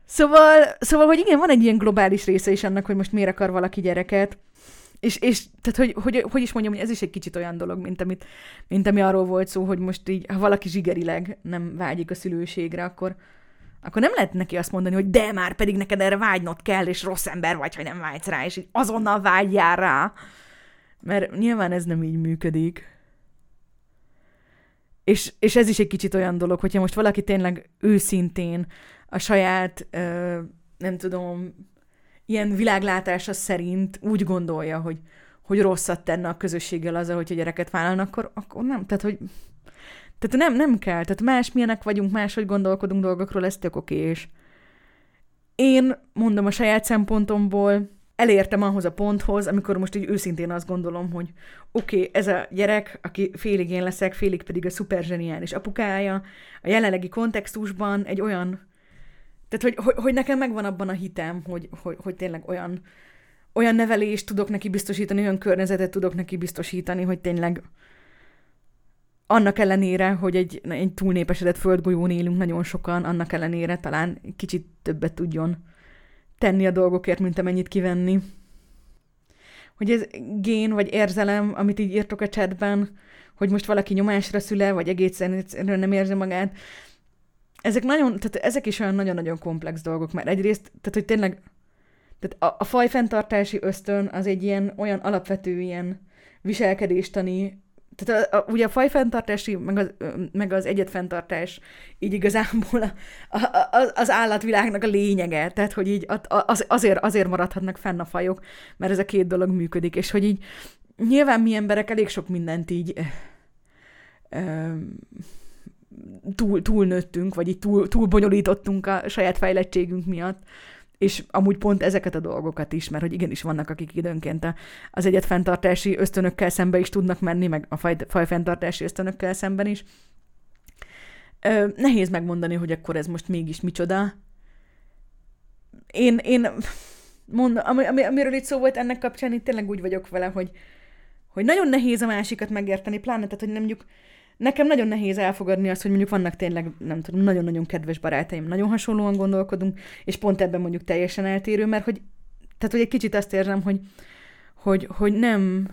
A: Szóval, szóval, hogy igen, van egy ilyen globális része is annak, hogy most miért akar valaki gyereket. És, és tehát, hogy, hogy, hogy is mondjam, hogy ez is egy kicsit olyan dolog, mint, amit, mint ami arról volt szó, hogy most így, ha valaki zsigerileg nem vágyik a szülőségre, akkor, akkor nem lehet neki azt mondani, hogy de már pedig neked erre vágynod kell, és rossz ember vagy, hogy nem vágysz rá, és így azonnal vágyjál rá. Mert nyilván ez nem így működik. És, és ez is egy kicsit olyan dolog, hogyha most valaki tényleg őszintén a saját, ö, nem tudom, ilyen világlátása szerint úgy gondolja, hogy, hogy rosszat tenne a közösséggel hogy a gyereket vállalnak, akkor, akkor nem. Tehát, hogy tehát nem, nem kell. Tehát másmilyenek vagyunk, máshogy gondolkodunk dolgokról, ez tök oké, és én mondom a saját szempontomból, elértem ahhoz a ponthoz, amikor most így őszintén azt gondolom, hogy oké, okay, ez a gyerek, aki félig én leszek, félig pedig a szuper zseniális apukája, a jelenlegi kontextusban egy olyan tehát, hogy, hogy, hogy nekem megvan abban a hitem, hogy, hogy, hogy tényleg olyan, olyan nevelést tudok neki biztosítani, olyan környezetet tudok neki biztosítani, hogy tényleg annak ellenére, hogy egy, egy túlnépesedett földgolyón élünk nagyon sokan, annak ellenére talán kicsit többet tudjon tenni a dolgokért, mint amennyit kivenni. Hogy ez gén vagy érzelem, amit így írtok a chatben, hogy most valaki nyomásra szüle, vagy egészen nem érzi magát, ezek nagyon, tehát ezek is olyan nagyon-nagyon komplex dolgok, mert egyrészt, tehát hogy tényleg, tehát a, a fajfenntartási ösztön az egy ilyen olyan alapvető ilyen viselkedéstani, tehát a, a, ugye a fajfenntartási, meg az, meg az egyetfenntartás így igazából a, a, a, az állatvilágnak a lényege, tehát hogy így az, azért, azért maradhatnak fenn a fajok, mert ez a két dolog működik, és hogy így nyilván mi emberek elég sok mindent így ö, túl, túl nőttünk, vagy így túl, túl bonyolítottunk a saját fejlettségünk miatt, és amúgy pont ezeket a dolgokat is, mert hogy igenis vannak, akik időnként az egyetfenntartási ösztönökkel szembe is tudnak menni, meg a faj, fajfenntartási ösztönökkel szemben is. Ö, nehéz megmondani, hogy akkor ez most mégis micsoda. Én, én mond, ami, ami, amiről itt szó volt ennek kapcsán, itt tényleg úgy vagyok vele, hogy, hogy nagyon nehéz a másikat megérteni, pláne, tehát, hogy nem mondjuk Nekem nagyon nehéz elfogadni azt, hogy mondjuk vannak tényleg, nem tudom, nagyon-nagyon kedves barátaim, nagyon hasonlóan gondolkodunk, és pont ebben mondjuk teljesen eltérő, mert hogy, tehát hogy egy kicsit azt érzem, hogy, hogy, hogy nem,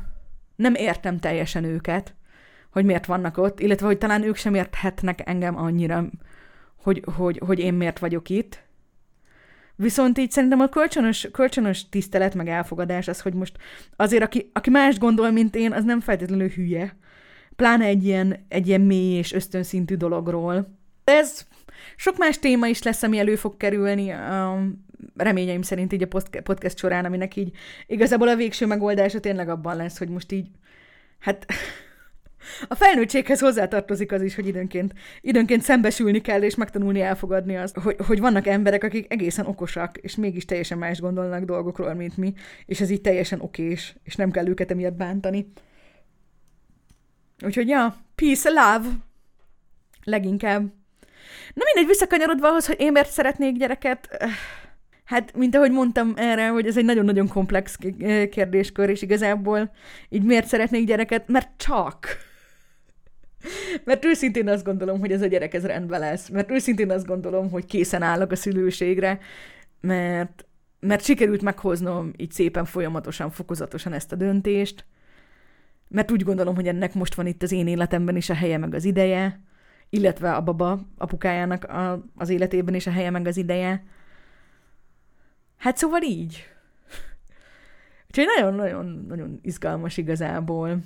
A: nem értem teljesen őket, hogy miért vannak ott, illetve hogy talán ők sem érthetnek engem annyira, hogy, hogy, hogy én miért vagyok itt. Viszont így szerintem a kölcsönös, kölcsönös tisztelet meg elfogadás az, hogy most azért, aki, aki más gondol, mint én, az nem feltétlenül hülye. Pláne egy ilyen, egy ilyen mély és ösztönszintű dologról. Ez sok más téma is lesz, ami elő fog kerülni, a reményeim szerint így a podcast során, aminek így igazából a végső megoldása tényleg abban lesz, hogy most így, hát a felnőttséghez hozzátartozik az is, hogy időnként, időnként szembesülni kell, és megtanulni elfogadni azt, hogy, hogy vannak emberek, akik egészen okosak, és mégis teljesen más gondolnak dolgokról, mint mi, és ez így teljesen okés, és nem kell őket emiatt bántani. Úgyhogy ja, peace, love, leginkább. Na mindegy, visszakanyarodva ahhoz, hogy én miért szeretnék gyereket, Hát, mint ahogy mondtam erre, hogy ez egy nagyon-nagyon komplex kérdéskör, és igazából így miért szeretnék gyereket? Mert csak. Mert őszintén azt gondolom, hogy ez a gyerek ez rendben lesz. Mert őszintén azt gondolom, hogy készen állok a szülőségre, mert, mert sikerült meghoznom így szépen folyamatosan, fokozatosan ezt a döntést, mert úgy gondolom, hogy ennek most van itt az én életemben is a helye meg az ideje, illetve a baba apukájának a, az életében is a helye meg az ideje. Hát szóval így. Úgyhogy nagyon-nagyon-nagyon izgalmas igazából.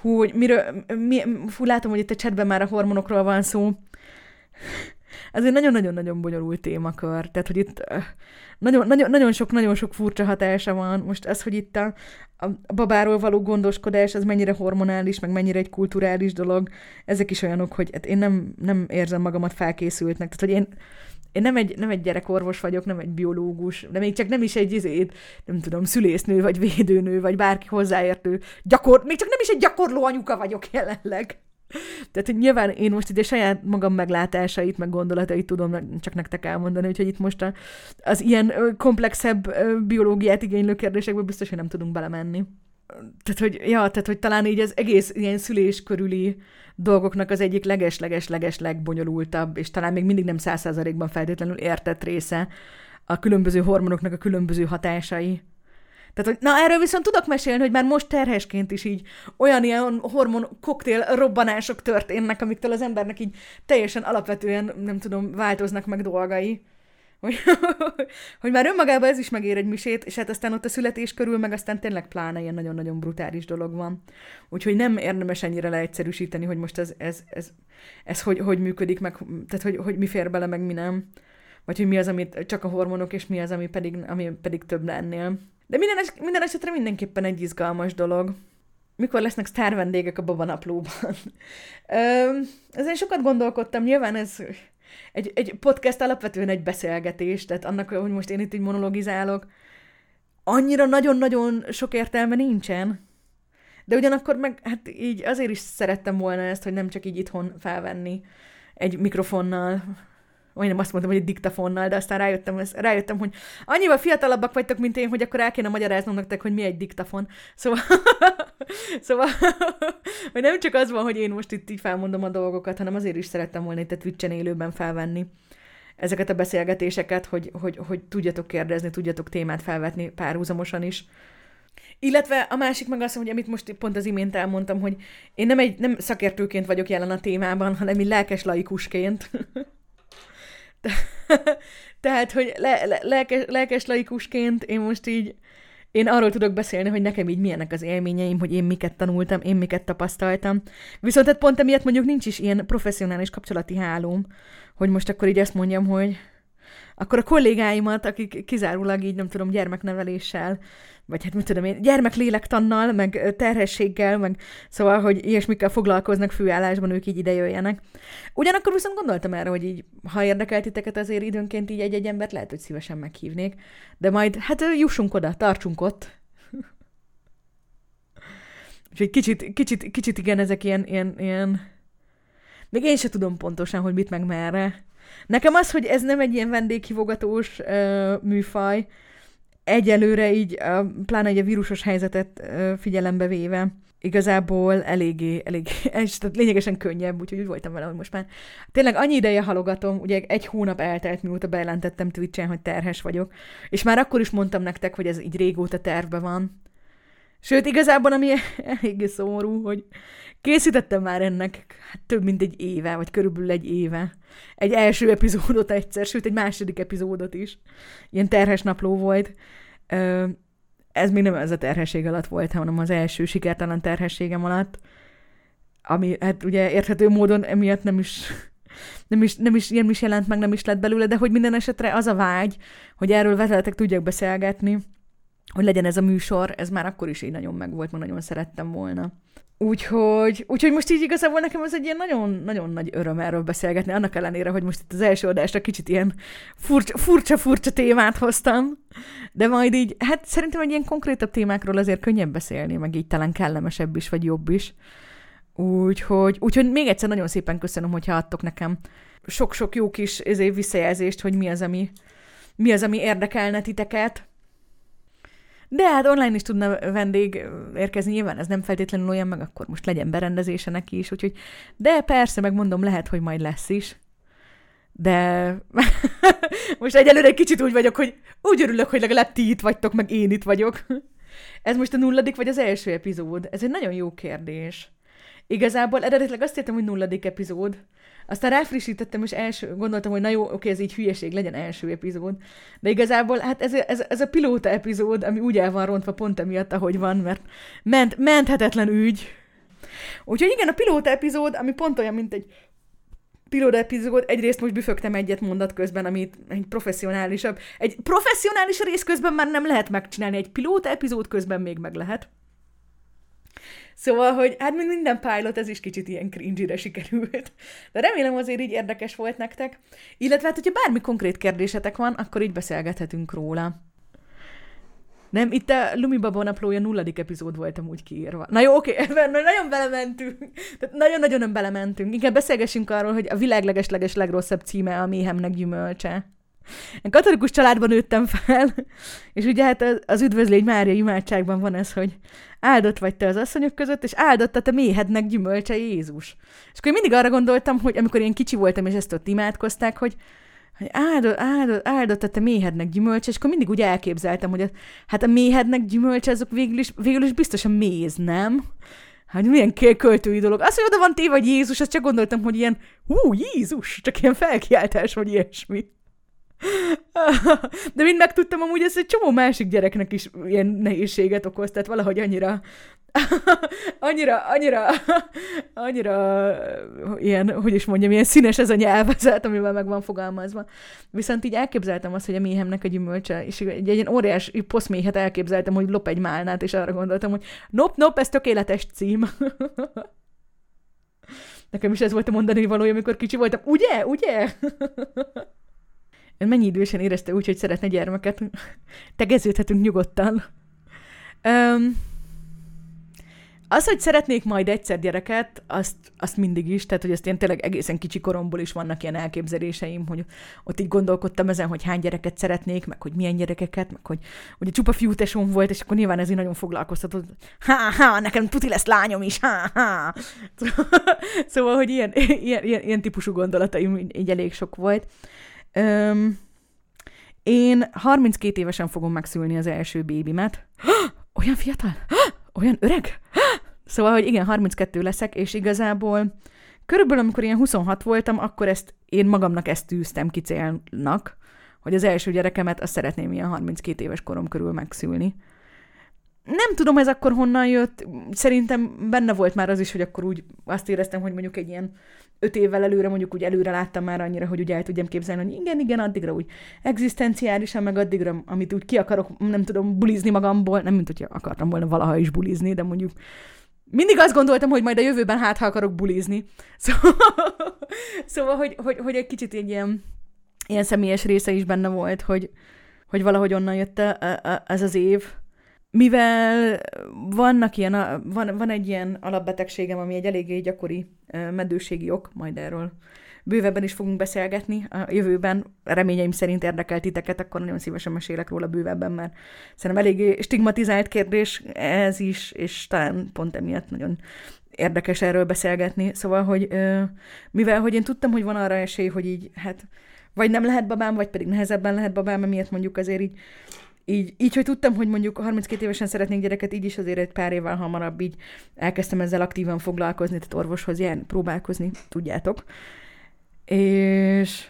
A: Hú, hogy miről, mi, fú, látom, hogy itt a chatben már a hormonokról van szó. Ez egy nagyon-nagyon-nagyon bonyolult témakör. Tehát, hogy itt nagyon, nagyon, nagyon sok, nagyon sok furcsa hatása van. Most ez, hogy itt a, a babáról való gondoskodás, az mennyire hormonális, meg mennyire egy kulturális dolog, ezek is olyanok, hogy hát én nem, nem érzem magamat felkészültnek. Tehát, hogy én én nem egy, nem egy gyerekorvos vagyok, nem egy biológus, de még csak nem is egy izét, nem tudom, szülésznő, vagy védőnő, vagy bárki hozzáértő, gyakor, még csak nem is egy gyakorló anyuka vagyok jelenleg. Tehát, hogy nyilván én most ide saját magam meglátásait, meg gondolatait tudom csak nektek elmondani, úgyhogy itt most a, az ilyen komplexebb biológiát igénylő kérdésekbe biztos, hogy nem tudunk belemenni. Tehát, hogy, ja, tehát, hogy talán így az egész ilyen szülés körüli dolgoknak az egyik leges-leges-leges legbonyolultabb, és talán még mindig nem száz százalékban feltétlenül értett része a különböző hormonoknak a különböző hatásai. Tehát, hogy na erről viszont tudok mesélni, hogy már most terhesként is így olyan ilyen hormon koktél robbanások történnek, amiktől az embernek így teljesen alapvetően, nem tudom, változnak meg dolgai hogy, hogy már önmagában ez is megér egy misét, és hát aztán ott a születés körül, meg aztán tényleg pláne ilyen nagyon-nagyon brutális dolog van. Úgyhogy nem érdemes ennyire leegyszerűsíteni, hogy most ez, ez, ez, ez hogy, hogy működik, meg, tehát hogy, hogy mi fér bele, meg mi nem. Vagy hogy mi az, amit csak a hormonok, és mi az, ami pedig, ami pedig több lennél. De minden, es, minden esetre mindenképpen egy izgalmas dolog. Mikor lesznek sztár vendégek a babanaplóban? Ezen sokat gondolkodtam, nyilván ez egy, egy podcast alapvetően egy beszélgetés, tehát annak, hogy most én itt így monologizálok, annyira nagyon-nagyon sok értelme nincsen. De ugyanakkor meg, hát így azért is szerettem volna ezt, hogy nem csak így itthon felvenni egy mikrofonnal, vagy nem azt mondtam, hogy egy diktafonnal, de aztán rájöttem, rájöttem, hogy annyival fiatalabbak vagytok, mint én, hogy akkor el kéne magyaráznom nektek, hogy mi egy diktafon. Szóval, szóval hogy nem csak az van, hogy én most itt így felmondom a dolgokat, hanem azért is szerettem volna itt a Twitch-en élőben felvenni ezeket a beszélgetéseket, hogy, hogy, hogy tudjatok kérdezni, tudjatok témát felvetni párhuzamosan is. Illetve a másik meg az, hogy amit most pont az imént elmondtam, hogy én nem, egy, nem szakértőként vagyok jelen a témában, hanem egy lelkes laikusként. Tehát, hogy le, le, lelkes, lelkes laikusként én most így, én arról tudok beszélni, hogy nekem így milyenek az élményeim, hogy én miket tanultam, én miket tapasztaltam. Viszont hát pont emiatt mondjuk nincs is ilyen professzionális kapcsolati hálóm, hogy most akkor így ezt mondjam, hogy akkor a kollégáimat, akik kizárólag így, nem tudom, gyermekneveléssel vagy hát mit tudom én, gyermeklélektannal, meg terhességgel, meg szóval, hogy ilyesmikkel foglalkoznak főállásban, ők így ide jöjjenek. Ugyanakkor viszont gondoltam erre, hogy így, ha érdekel titeket azért időnként így egy-egy embert, lehet, hogy szívesen meghívnék, de majd, hát jussunk oda, tartsunk ott. Úgyhogy kicsit, kicsit, kicsit igen, ezek ilyen, ilyen, ilyen... Még én sem tudom pontosan, hogy mit meg merre. Nekem az, hogy ez nem egy ilyen vendéghívogatós uh, műfaj, egyelőre így, pláne egy a vírusos helyzetet figyelembe véve, igazából eléggé, elég, és tehát lényegesen könnyebb, úgyhogy úgy voltam vele, hogy most már tényleg annyi ideje halogatom, ugye egy hónap eltelt, mióta bejelentettem Twitch-en, hogy terhes vagyok, és már akkor is mondtam nektek, hogy ez így régóta tervbe van. Sőt, igazából ami eléggé szomorú, hogy készítettem már ennek hát több mint egy éve, vagy körülbelül egy éve egy első epizódot egyszer, sőt egy második epizódot is. Ilyen terhes napló volt. Ez még nem ez a terhesség alatt volt, hanem az első sikertelen terhességem alatt, ami hát ugye érthető módon emiatt nem is nem is, nem is, ilyen is jelent meg, nem is lett belőle, de hogy minden esetre az a vágy, hogy erről veletek tudjak beszélgetni, hogy legyen ez a műsor, ez már akkor is így nagyon megvolt, mert nagyon szerettem volna. Úgyhogy, úgyhogy most így igazából nekem ez egy ilyen nagyon, nagyon nagy öröm erről beszélgetni, annak ellenére, hogy most itt az első adásra kicsit ilyen furcsa, furcsa, furcsa témát hoztam, de majd így, hát szerintem egy ilyen konkrétabb témákról azért könnyebb beszélni, meg így talán kellemesebb is, vagy jobb is. Úgyhogy, úgyhogy még egyszer nagyon szépen köszönöm, hogyha adtok nekem sok-sok jó kis ezért visszajelzést, hogy mi az, ami, mi az, ami érdekelne titeket. De hát online is tudna vendég érkezni, nyilván ez nem feltétlenül olyan, meg akkor most legyen berendezése neki is, úgyhogy de persze, megmondom, lehet, hogy majd lesz is. De most egyelőre egy kicsit úgy vagyok, hogy úgy örülök, hogy legalább ti itt vagytok, meg én itt vagyok. Ez most a nulladik vagy az első epizód? Ez egy nagyon jó kérdés. Igazából eredetileg azt értem, hogy nulladik epizód, aztán ráfrissítettem, és első, gondoltam, hogy na jó, oké, ez így hülyeség, legyen első epizód. De igazából, hát ez, ez, ez a pilóta epizód, ami úgy el van rontva pont emiatt, ahogy van, mert ment, menthetetlen ügy. Úgyhogy igen, a pilóta epizód, ami pont olyan, mint egy pilóta epizód, egyrészt most büfögtem egyet mondat közben, amit egy professzionálisabb, egy professzionális rész közben már nem lehet megcsinálni, egy pilóta epizód közben még meg lehet. Szóval, hogy hát mint minden pilot, ez is kicsit ilyen cringy sikerült. De remélem azért így érdekes volt nektek. Illetve hát, hogyha bármi konkrét kérdésetek van, akkor így beszélgethetünk róla. Nem, itt a Lumi Baba naplója nulladik epizód volt amúgy kiírva. Na jó, oké, ebben nagyon belementünk. Tehát nagyon-nagyon nem belementünk. Inkább beszélgessünk arról, hogy a világ leges legrosszabb címe a méhemnek gyümölcse. Én katolikus családban nőttem fel, és ugye hát az üdvözlégy Mária imádságban van ez, hogy áldott vagy te az asszonyok között, és áldott a te méhednek gyümölcse Jézus. És akkor én mindig arra gondoltam, hogy amikor én kicsi voltam, és ezt ott imádkozták, hogy, hogy áldott, áldott, áldott a te méhednek gyümölcse, és akkor mindig úgy elképzeltem, hogy a, hát a méhednek gyümölcse, azok végül is, végül is biztosan méz, nem? Hát milyen költői dolog. Azt, hogy oda van téve, vagy Jézus, azt csak gondoltam, hogy ilyen, hú, Jézus, csak ilyen felkiáltás, vagy ilyesmi. De mind megtudtam amúgy, ez egy csomó másik gyereknek is ilyen nehézséget okoz, tehát valahogy annyira, annyira, annyira, annyira ilyen, hogy is mondjam, ilyen színes ez a nyelvezet, amivel meg van fogalmazva. Viszont így elképzeltem azt, hogy a méhemnek a gyümölcse, és egy, egy ilyen óriás poszméhet elképzeltem, hogy lop egy málnát, és arra gondoltam, hogy nop, nop, ez tökéletes cím. Nekem is ez volt a mondani valója, amikor kicsi voltam. Ugye? Ugye? Ön mennyi idősen érezte úgy, hogy szeretne gyermeket? Tegeződhetünk nyugodtan. Um, az, hogy szeretnék majd egyszer gyereket, azt, azt mindig is, tehát hogy ezt én tényleg egészen kicsi koromból is vannak ilyen elképzeléseim, hogy ott így gondolkodtam ezen, hogy hány gyereket szeretnék, meg hogy milyen gyerekeket, meg hogy ugye csupa fiútesom volt, és akkor nyilván ez így nagyon foglalkoztatott. Ha, ha, nekem tuti lesz lányom is, ha, ha. Szóval, hogy ilyen, ilyen, ilyen, ilyen típusú gondolataim így, elég sok volt. Öm, én 32 évesen fogom megszülni az első bébimet. Olyan fiatal? Olyan öreg? Szóval, hogy igen, 32 leszek, és igazából körülbelül amikor ilyen 26 voltam, akkor ezt én magamnak ezt tűztem ki célnak, hogy az első gyerekemet azt szeretném ilyen 32 éves korom körül megszülni. Nem tudom, ez akkor honnan jött. Szerintem benne volt már az is, hogy akkor úgy azt éreztem, hogy mondjuk egy ilyen öt évvel előre, mondjuk úgy előre láttam már annyira, hogy úgy el tudjam képzelni, hogy igen, igen, addigra úgy egzisztenciálisan, meg addigra, amit úgy ki akarok, nem tudom, bulizni magamból, nem mint hogy akartam volna valaha is bulizni, de mondjuk mindig azt gondoltam, hogy majd a jövőben hát, ha akarok bulizni. Szóval, szóval hogy, hogy, hogy egy kicsit egy ilyen, ilyen személyes része is benne volt, hogy, hogy valahogy onnan jött a, a, ez az év, mivel vannak ilyen, van, van egy ilyen alapbetegségem, ami egy eléggé gyakori meddőségi ok, majd erről bővebben is fogunk beszélgetni a jövőben. Reményeim szerint érdekel titeket, akkor nagyon szívesen mesélek róla bővebben, mert szerintem eléggé stigmatizált kérdés ez is, és talán pont emiatt nagyon érdekes erről beszélgetni. Szóval, hogy mivel hogy én tudtam, hogy van arra esély, hogy így, hát vagy nem lehet babám, vagy pedig nehezebben lehet babám, emiatt mondjuk azért így így, így, hogy tudtam, hogy mondjuk 32 évesen szeretnék gyereket, így is azért egy pár évvel hamarabb így elkezdtem ezzel aktívan foglalkozni, tehát orvoshoz járni, próbálkozni, tudjátok. És,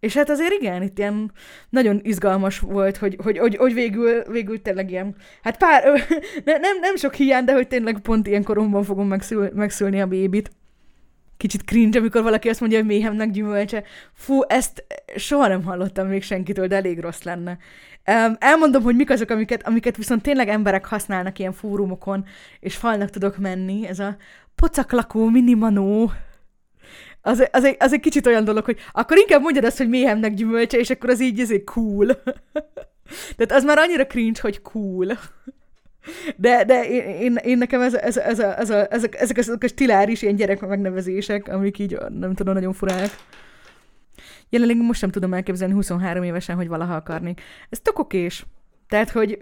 A: és hát azért igen, itt ilyen nagyon izgalmas volt, hogy, hogy, hogy, hogy végül, végül tényleg ilyen, hát pár, ne, nem, nem sok hiány, de hogy tényleg pont ilyen koromban fogom megszül, megszülni a bébit. Kicsit cringe, amikor valaki azt mondja, hogy méhemnek gyümölcse. Fú, ezt soha nem hallottam még senkitől, de elég rossz lenne. Elmondom, hogy mik azok, amiket, amiket viszont tényleg emberek használnak ilyen fórumokon, és falnak tudok menni. Ez a pocaklakó minimanó az, az, egy, az egy kicsit olyan dolog, hogy akkor inkább mondjad azt, hogy méhemnek gyümölcse, és akkor az így ezért cool. Tehát az már annyira cringe, hogy cool. De, de én, én, én nekem ez, ez, ez, a, ez a, ezek, ezek azok a stiláris ilyen gyerek megnevezések, amik így nem tudom, nagyon furák. Jelenleg most sem tudom elképzelni 23 évesen, hogy valaha akarnék. Ez tök okés. Tehát, hogy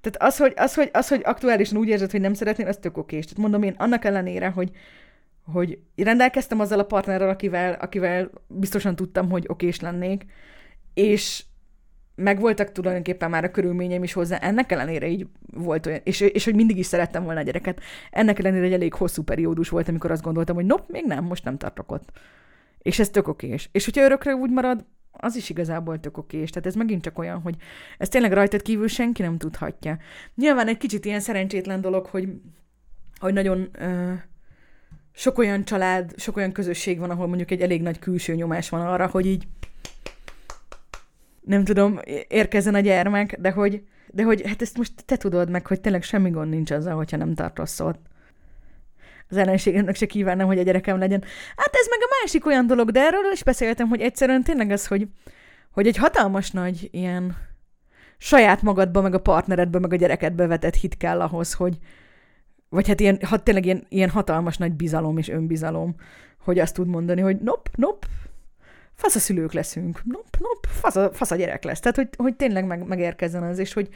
A: tehát az, hogy, az, hogy, az, hogy aktuálisan úgy érzed, hogy nem szeretnél, az tök okés. Tehát mondom én, annak ellenére, hogy, hogy rendelkeztem azzal a partnerrel, akivel, akivel biztosan tudtam, hogy okés lennék, és megvoltak tulajdonképpen már a körülményeim is hozzá, ennek ellenére így volt olyan, és, és hogy mindig is szerettem volna a gyereket, ennek ellenére egy elég hosszú periódus volt, amikor azt gondoltam, hogy nop, még nem, most nem tartok ott. És ez tök okés. És hogyha örökre úgy marad, az is igazából tök okés. Tehát ez megint csak olyan, hogy ez tényleg rajtad kívül senki nem tudhatja. Nyilván egy kicsit ilyen szerencsétlen dolog, hogy, hogy nagyon uh, sok olyan család, sok olyan közösség van, ahol mondjuk egy elég nagy külső nyomás van arra, hogy így nem tudom, érkezzen a gyermek, de hogy, de hogy hát ezt most te tudod meg, hogy tényleg semmi gond nincs azzal, hogyha nem tartasz ott. Az ellenségemnek se kívánom, hogy a gyerekem legyen. Hát ez meg a másik olyan dolog, de erről is beszéltem, hogy egyszerűen tényleg az, hogy, hogy egy hatalmas nagy ilyen saját magadba, meg a partneredbe, meg a gyerekedbe vetett hit kell ahhoz, hogy, vagy hát ilyen, ha tényleg ilyen, ilyen hatalmas nagy bizalom és önbizalom, hogy azt tud mondani, hogy nop, nop, fasz a szülők leszünk, nop, nop, fasz a, fasz a gyerek lesz. Tehát, hogy, hogy tényleg meg, megérkezzen az, és hogy,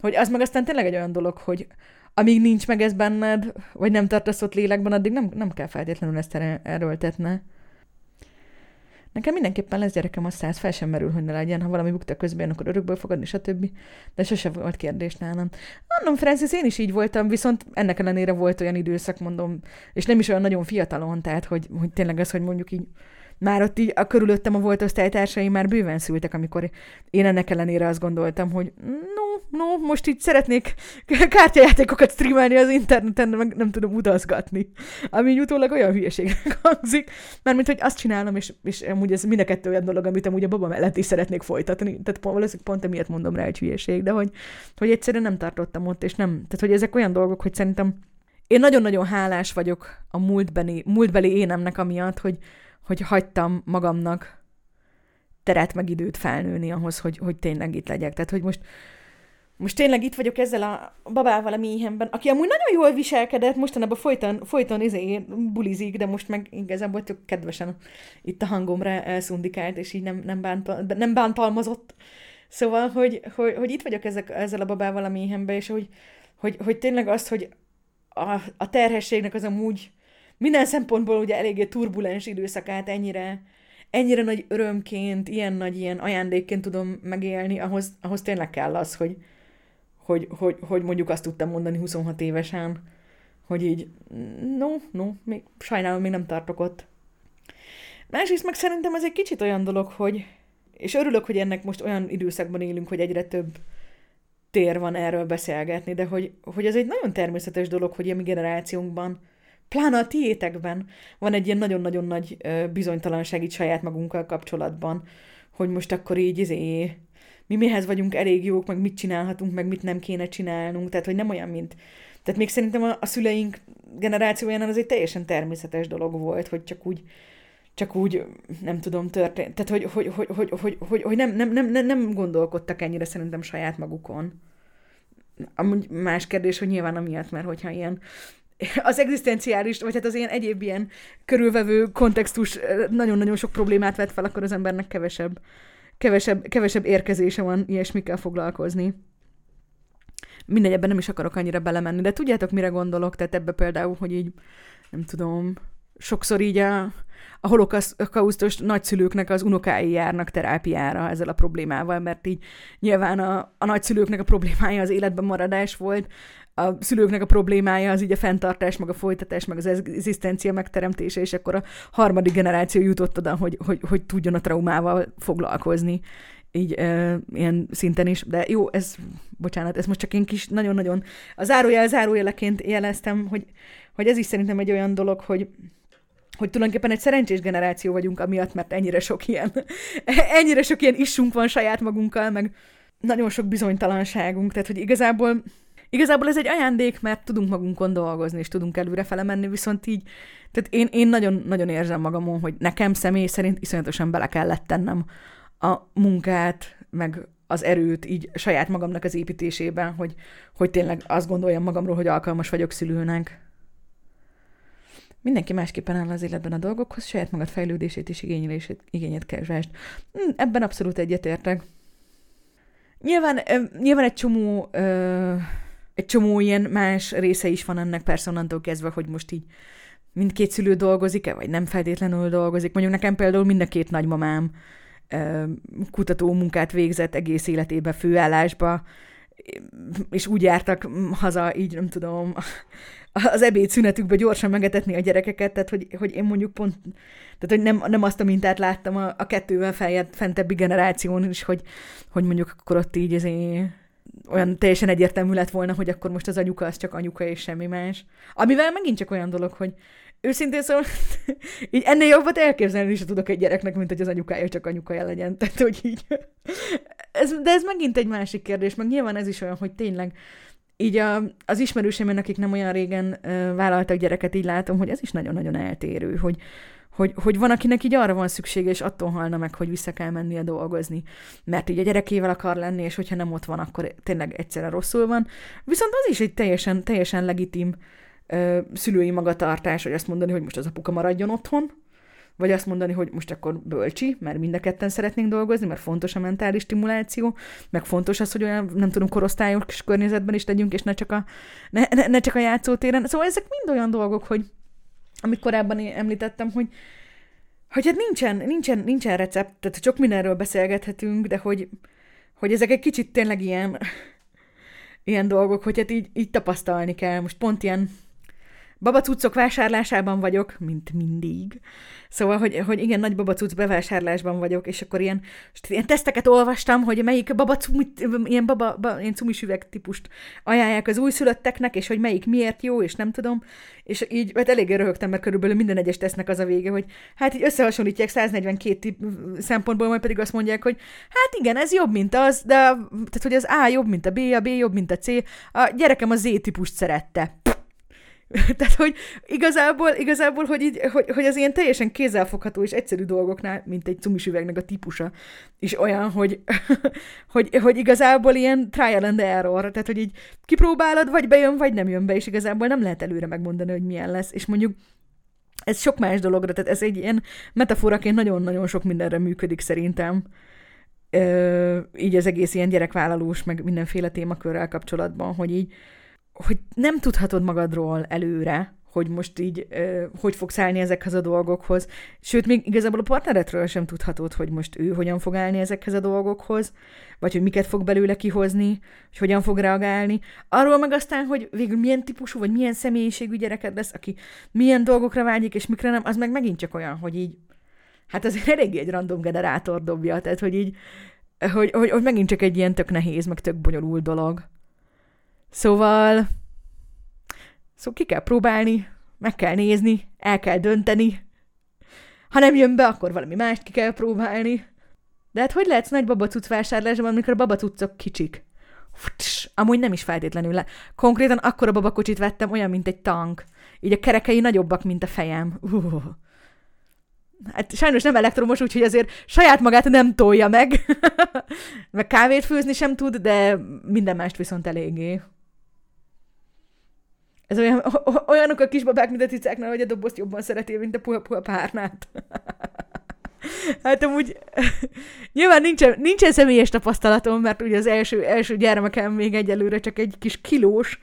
A: hogy az meg aztán tényleg egy olyan dolog, hogy amíg nincs meg ez benned, vagy nem tartasz ott lélekben, addig nem, nem kell feltétlenül ezt erőltetni. Nekem mindenképpen lesz gyerekem, a száz fel sem merül, hogy ne legyen. Ha valami bukta közben, akkor örökből fogadni, stb. De sose volt kérdés nálam. Mondom, Francis, én is így voltam, viszont ennek ellenére volt olyan időszak, mondom, és nem is olyan nagyon fiatalon, tehát hogy, hogy tényleg az, hogy mondjuk így már ott így a körülöttem a volt osztálytársaim már bőven szültek, amikor én ennek ellenére azt gondoltam, hogy no, no, most így szeretnék kártyajátékokat streamelni az interneten, meg nem tudom utazgatni. Ami így utólag olyan hülyeségnek hangzik, mert mint hogy azt csinálom, és, és amúgy ez mind a kettő olyan dolog, amit amúgy a baba mellett is szeretnék folytatni. Tehát valószínűleg pont emiatt mondom rá, hogy hülyeség, de hogy, hogy egyszerűen nem tartottam ott, és nem. Tehát, hogy ezek olyan dolgok, hogy szerintem én nagyon-nagyon hálás vagyok a múltbeli, múltbeli énemnek amiatt, hogy, hogy hagytam magamnak teret meg időt felnőni ahhoz, hogy, hogy tényleg itt legyek. Tehát, hogy most, most tényleg itt vagyok ezzel a babával a méhemben, aki amúgy nagyon jól viselkedett, mostanában folyton, folyton izé bulizik, de most meg igazából tök kedvesen itt a hangomra elszundikált, és így nem, nem, bántal, nem bántalmazott. Szóval, hogy, hogy, hogy itt vagyok ezek, ezzel a babával a méhemben, és hogy, hogy, hogy tényleg azt, hogy a, a terhességnek az amúgy minden szempontból ugye eléggé turbulens időszakát ennyire, ennyire nagy örömként, ilyen nagy ilyen ajándékként tudom megélni, ahhoz, ahhoz tényleg kell az, hogy, hogy, hogy, hogy mondjuk azt tudtam mondani 26 évesen, hogy így, no, no, még, sajnálom, még nem tartok ott. Másrészt meg szerintem ez egy kicsit olyan dolog, hogy, és örülök, hogy ennek most olyan időszakban élünk, hogy egyre több tér van erről beszélgetni, de hogy, hogy ez egy nagyon természetes dolog, hogy a mi generációnkban pláne a tiétekben van egy ilyen nagyon-nagyon nagy bizonytalanság itt saját magunkkal kapcsolatban, hogy most akkor így izé, mi mihez vagyunk elég jók, meg mit csinálhatunk, meg mit nem kéne csinálnunk, tehát hogy nem olyan, mint... Tehát még szerintem a, a szüleink generációjánál az egy teljesen természetes dolog volt, hogy csak úgy, csak úgy, nem tudom, történt. Tehát, hogy, hogy, hogy, hogy, hogy, hogy, hogy nem, nem, nem, nem gondolkodtak ennyire szerintem saját magukon. Amúgy más kérdés, hogy nyilván amiatt, mert hogyha ilyen az egzisztenciális, vagy hát az ilyen egyéb ilyen körülvevő kontextus nagyon-nagyon sok problémát vet fel, akkor az embernek kevesebb, kevesebb, kevesebb érkezése van ilyesmikkel foglalkozni. Mindegy, ebben nem is akarok annyira belemenni, de tudjátok, mire gondolok? Tehát ebbe például, hogy így, nem tudom, sokszor így a, a holokausztos nagyszülőknek az unokái járnak terápiára ezzel a problémával, mert így nyilván a, a nagyszülőknek a problémája az életben maradás volt, a szülőknek a problémája az így a fenntartás, meg a folytatás, meg az egzisztencia megteremtése, és akkor a harmadik generáció jutott oda, hogy, hogy, hogy tudjon a traumával foglalkozni. Így e, ilyen szinten is, de jó, ez, bocsánat, ez most csak én kis, nagyon-nagyon, a zárójel zárójeleként jeleztem, hogy, hogy ez is szerintem egy olyan dolog, hogy, hogy tulajdonképpen egy szerencsés generáció vagyunk amiatt, mert ennyire sok ilyen, ennyire sok ilyen issunk van saját magunkkal, meg nagyon sok bizonytalanságunk, tehát hogy igazából Igazából ez egy ajándék, mert tudunk magunkon dolgozni, és tudunk előrefele menni, viszont így, tehát én, én nagyon, nagyon érzem magamon, hogy nekem személy szerint iszonyatosan bele kellett tennem a munkát, meg az erőt így saját magamnak az építésében, hogy, hogy tényleg azt gondoljam magamról, hogy alkalmas vagyok szülőnek. Mindenki másképpen áll az életben a dolgokhoz, saját magad fejlődését és igényelését, igényet keresd. Hm, ebben abszolút egyetértek. Nyilván, nyilván egy csomó ö, egy csomó ilyen más része is van ennek persze onnantól kezdve, hogy most így mindkét szülő dolgozik-e, vagy nem feltétlenül dolgozik. Mondjuk nekem például mind a két nagymamám kutató munkát végzett egész életében főállásba, és úgy jártak haza, így nem tudom, az ebéd szünetükbe gyorsan megetetni a gyerekeket, tehát hogy, hogy én mondjuk pont, tehát hogy nem, nem azt a mintát láttam a, a kettővel feljebb, fentebbi generáción is, hogy, hogy mondjuk akkor ott így azért olyan teljesen egyértelmű lett volna, hogy akkor most az anyuka az csak anyuka és semmi más. Amivel megint csak olyan dolog, hogy őszintén szóval így ennél jobbat elképzelni is tudok egy gyereknek, mint hogy az anyukája csak anyukája legyen. Tehát, hogy így. Ez, de ez megint egy másik kérdés, meg nyilván ez is olyan, hogy tényleg így a, az ismerőseim, akik nem olyan régen uh, vállaltak gyereket, így látom, hogy ez is nagyon-nagyon eltérő, hogy, hogy, hogy van, akinek így arra van szüksége, és attól halna meg, hogy vissza kell mennie dolgozni, mert így a gyerekével akar lenni, és hogyha nem ott van, akkor tényleg egyszerre rosszul van. Viszont az is egy teljesen, teljesen legitim ö, szülői magatartás, hogy azt mondani, hogy most az apuka maradjon otthon, vagy azt mondani, hogy most akkor bölcsi, mert mind a ketten szeretnénk dolgozni, mert fontos a mentális stimuláció, meg fontos az, hogy olyan, nem tudom, korosztályos környezetben is legyünk, és ne csak a, ne, ne, ne csak a játszótéren. Szóval ezek mind olyan dolgok, hogy, amit korábban én említettem, hogy, hogy hát nincsen, nincsen, nincsen recept, tehát sok mindenről beszélgethetünk, de hogy, hogy ezek egy kicsit tényleg ilyen, ilyen dolgok, hogy hát így, így tapasztalni kell. Most pont ilyen babacuccok vásárlásában vagyok, mint mindig. Szóval, hogy, hogy igen, nagy babacuc bevásárlásban vagyok, és akkor ilyen, ilyen teszteket olvastam, hogy melyik babacumit, ilyen, baba, ba, ilyen cumis üveg típust ajánlják az újszülötteknek, és hogy melyik miért jó, és nem tudom. És így, hát eléggé röhögtem, mert körülbelül minden egyes tesznek az a vége, hogy hát így összehasonlítják 142 szempontból, majd pedig azt mondják, hogy hát igen, ez jobb, mint az, de tehát, hogy az A jobb, mint a B, a B jobb, mint a C. A gyerekem a Z típust szerette Tehát, hogy igazából, igazából hogy, így, hogy, hogy az ilyen teljesen kézzelfogható és egyszerű dolgoknál, mint egy cumis üvegnek a típusa, is olyan, hogy, hogy, hogy igazából ilyen trial and error, tehát, hogy így kipróbálod, vagy bejön, vagy nem jön be, és igazából nem lehet előre megmondani, hogy milyen lesz, és mondjuk ez sok más dologra, tehát ez egy ilyen metaforaként nagyon-nagyon sok mindenre működik szerintem. Ö, így az egész ilyen gyerekvállalós, meg mindenféle témakörrel kapcsolatban, hogy így, hogy nem tudhatod magadról előre, hogy most így ö, hogy fogsz állni ezekhez a dolgokhoz. Sőt, még igazából a partneretről sem tudhatod, hogy most ő hogyan fog állni ezekhez a dolgokhoz, vagy hogy miket fog belőle kihozni, hogy hogyan fog reagálni. Arról meg aztán, hogy végül milyen típusú, vagy milyen személyiségű gyereked lesz, aki milyen dolgokra vágyik, és mikre nem, az meg megint csak olyan, hogy így, hát azért eléggé egy random generátor dobja, tehát hogy így, hogy, hogy, hogy megint csak egy ilyen tök nehéz, meg tök bonyolult dolog. Szóval, szóval ki kell próbálni, meg kell nézni, el kell dönteni. Ha nem jön be, akkor valami mást ki kell próbálni. De hát hogy lehetsz nagy babacuc vásárlásban, amikor a babacucok kicsik? Futs, amúgy nem is feltétlenül le. Konkrétan akkor a babakocsit vettem, olyan, mint egy tank. Így a kerekei nagyobbak, mint a fejem. Uh. Hát sajnos nem elektromos, úgyhogy azért saját magát nem tolja meg. meg kávét főzni sem tud, de minden mást viszont eléggé. Ez olyan, olyanok a kisbabák, mint a cicáknál, hogy a dobozt jobban szereti, mint a puha-puha párnát. hát amúgy nyilván nincsen, nincsen személyes tapasztalatom, mert ugye az első, első gyermekem még egyelőre csak egy kis kilós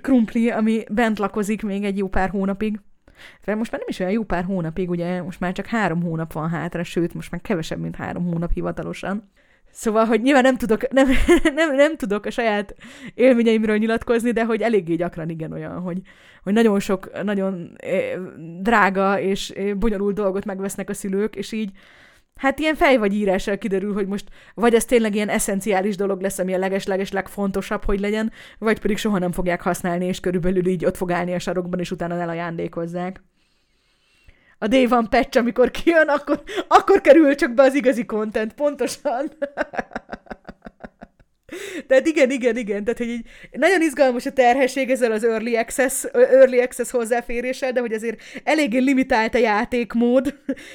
A: krumpli, ami bent lakozik még egy jó pár hónapig. Fel most már nem is olyan jó pár hónapig, ugye most már csak három hónap van hátra, sőt, most már kevesebb, mint három hónap hivatalosan. Szóval, hogy nyilván nem tudok, nem, nem, nem tudok a saját élményeimről nyilatkozni, de hogy eléggé gyakran igen olyan, hogy, hogy nagyon sok, nagyon drága és bonyolult dolgot megvesznek a szülők, és így hát ilyen fej vagy írással kiderül, hogy most vagy ez tényleg ilyen eszenciális dolog lesz, ami a leges-leges legfontosabb, hogy legyen, vagy pedig soha nem fogják használni, és körülbelül így ott fog állni a sarokban, és utána elajándékozzák. A Day van patch, amikor kijön, akkor, akkor kerül csak be az igazi content, pontosan. Tehát igen, igen, igen. Tehát, hogy így nagyon izgalmas a terhesség ezzel az early access, early access hozzáféréssel, de hogy azért eléggé limitált a játékmód.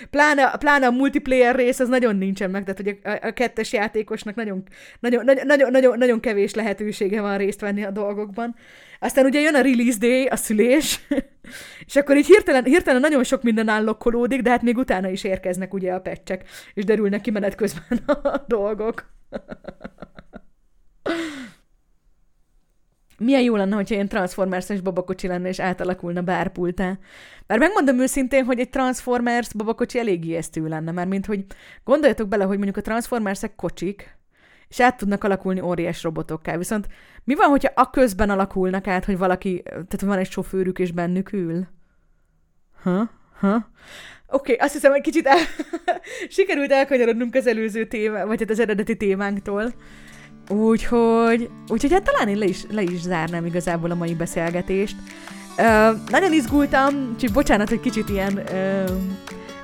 A: Pláne, pláne a multiplayer rész az nagyon nincsen meg, tehát hogy a, a kettes játékosnak nagyon, nagyon, nagyon, nagyon, nagyon kevés lehetősége van részt venni a dolgokban. Aztán ugye jön a release day, a szülés, és akkor így hirtelen, hirtelen nagyon sok minden állokkolódik, de hát még utána is érkeznek ugye a pecsek, és derülnek ki menet közben a dolgok. Milyen jó lenne, hogyha ilyen Transformers-es babakocsi lenne, és átalakulna bárpultá. Bár megmondom őszintén, hogy egy Transformers babakocsi elég ijesztő lenne, mert mint hogy gondoljatok bele, hogy mondjuk a Transformersek kocsik, és át tudnak alakulni óriás robotokká. Viszont mi van, hogyha a közben alakulnak át, hogy valaki, tehát van egy sofőrük, és bennük ül? Ha? Ha? Oké, okay, azt hiszem, hogy kicsit el... sikerült elkanyarodnunk az előző téma, vagy hát az eredeti témánktól. Úgyhogy, úgyhogy hát talán én le is, le is zárnám igazából a mai beszélgetést. Uh, nagyon izgultam, csak bocsánat, hogy kicsit ilyen uh,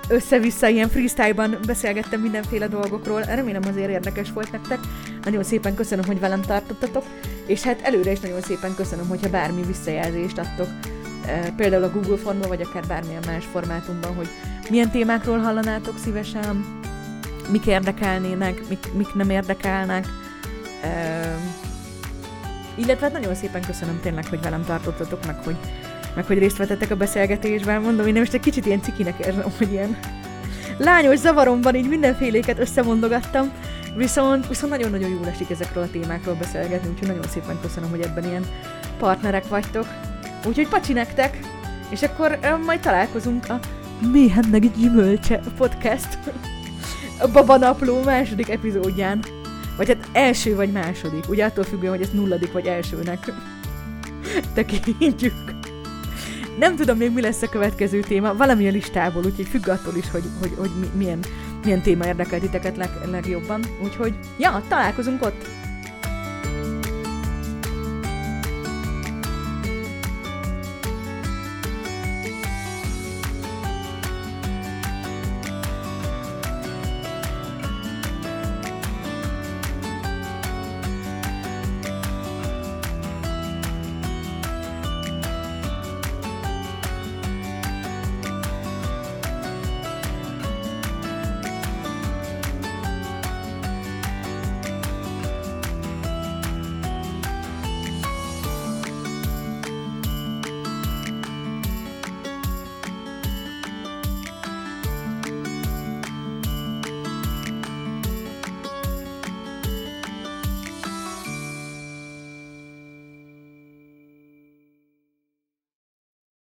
A: össze-vissza ilyen freestyle-ban beszélgettem mindenféle dolgokról. Remélem azért érdekes volt nektek. Nagyon szépen köszönöm, hogy velem tartottatok, és hát előre is nagyon szépen köszönöm, hogyha bármi visszajelzést adtok. Például a Google formban, vagy akár bármilyen más formátumban, hogy milyen témákról hallanátok szívesen, mik érdekelnének, mik, mik nem érdekelnek illetve hát nagyon szépen köszönöm tényleg, hogy velem tartottatok, meg hogy, meg hogy részt vettetek a beszélgetésben. Mondom, én most egy kicsit ilyen cikinek érzem, hogy ilyen lányos zavaromban így mindenféléket összemondogattam, viszont, viszont nagyon-nagyon jól esik ezekről a témákról beszélgetni, úgyhogy nagyon szépen köszönöm, hogy ebben ilyen partnerek vagytok. Úgyhogy pacsi nektek, és akkor majd találkozunk a Méhen meg gyümölcse podcast a Babanapló második epizódján. Vagy hát első vagy második. Ugye attól függően, hogy ezt nulladik vagy elsőnek tekintjük. Nem tudom még mi lesz a következő téma, valami a listából, úgyhogy függ attól is, hogy, hogy, hogy milyen, milyen téma érdekel titeket leg, legjobban. Úgyhogy, ja, találkozunk ott!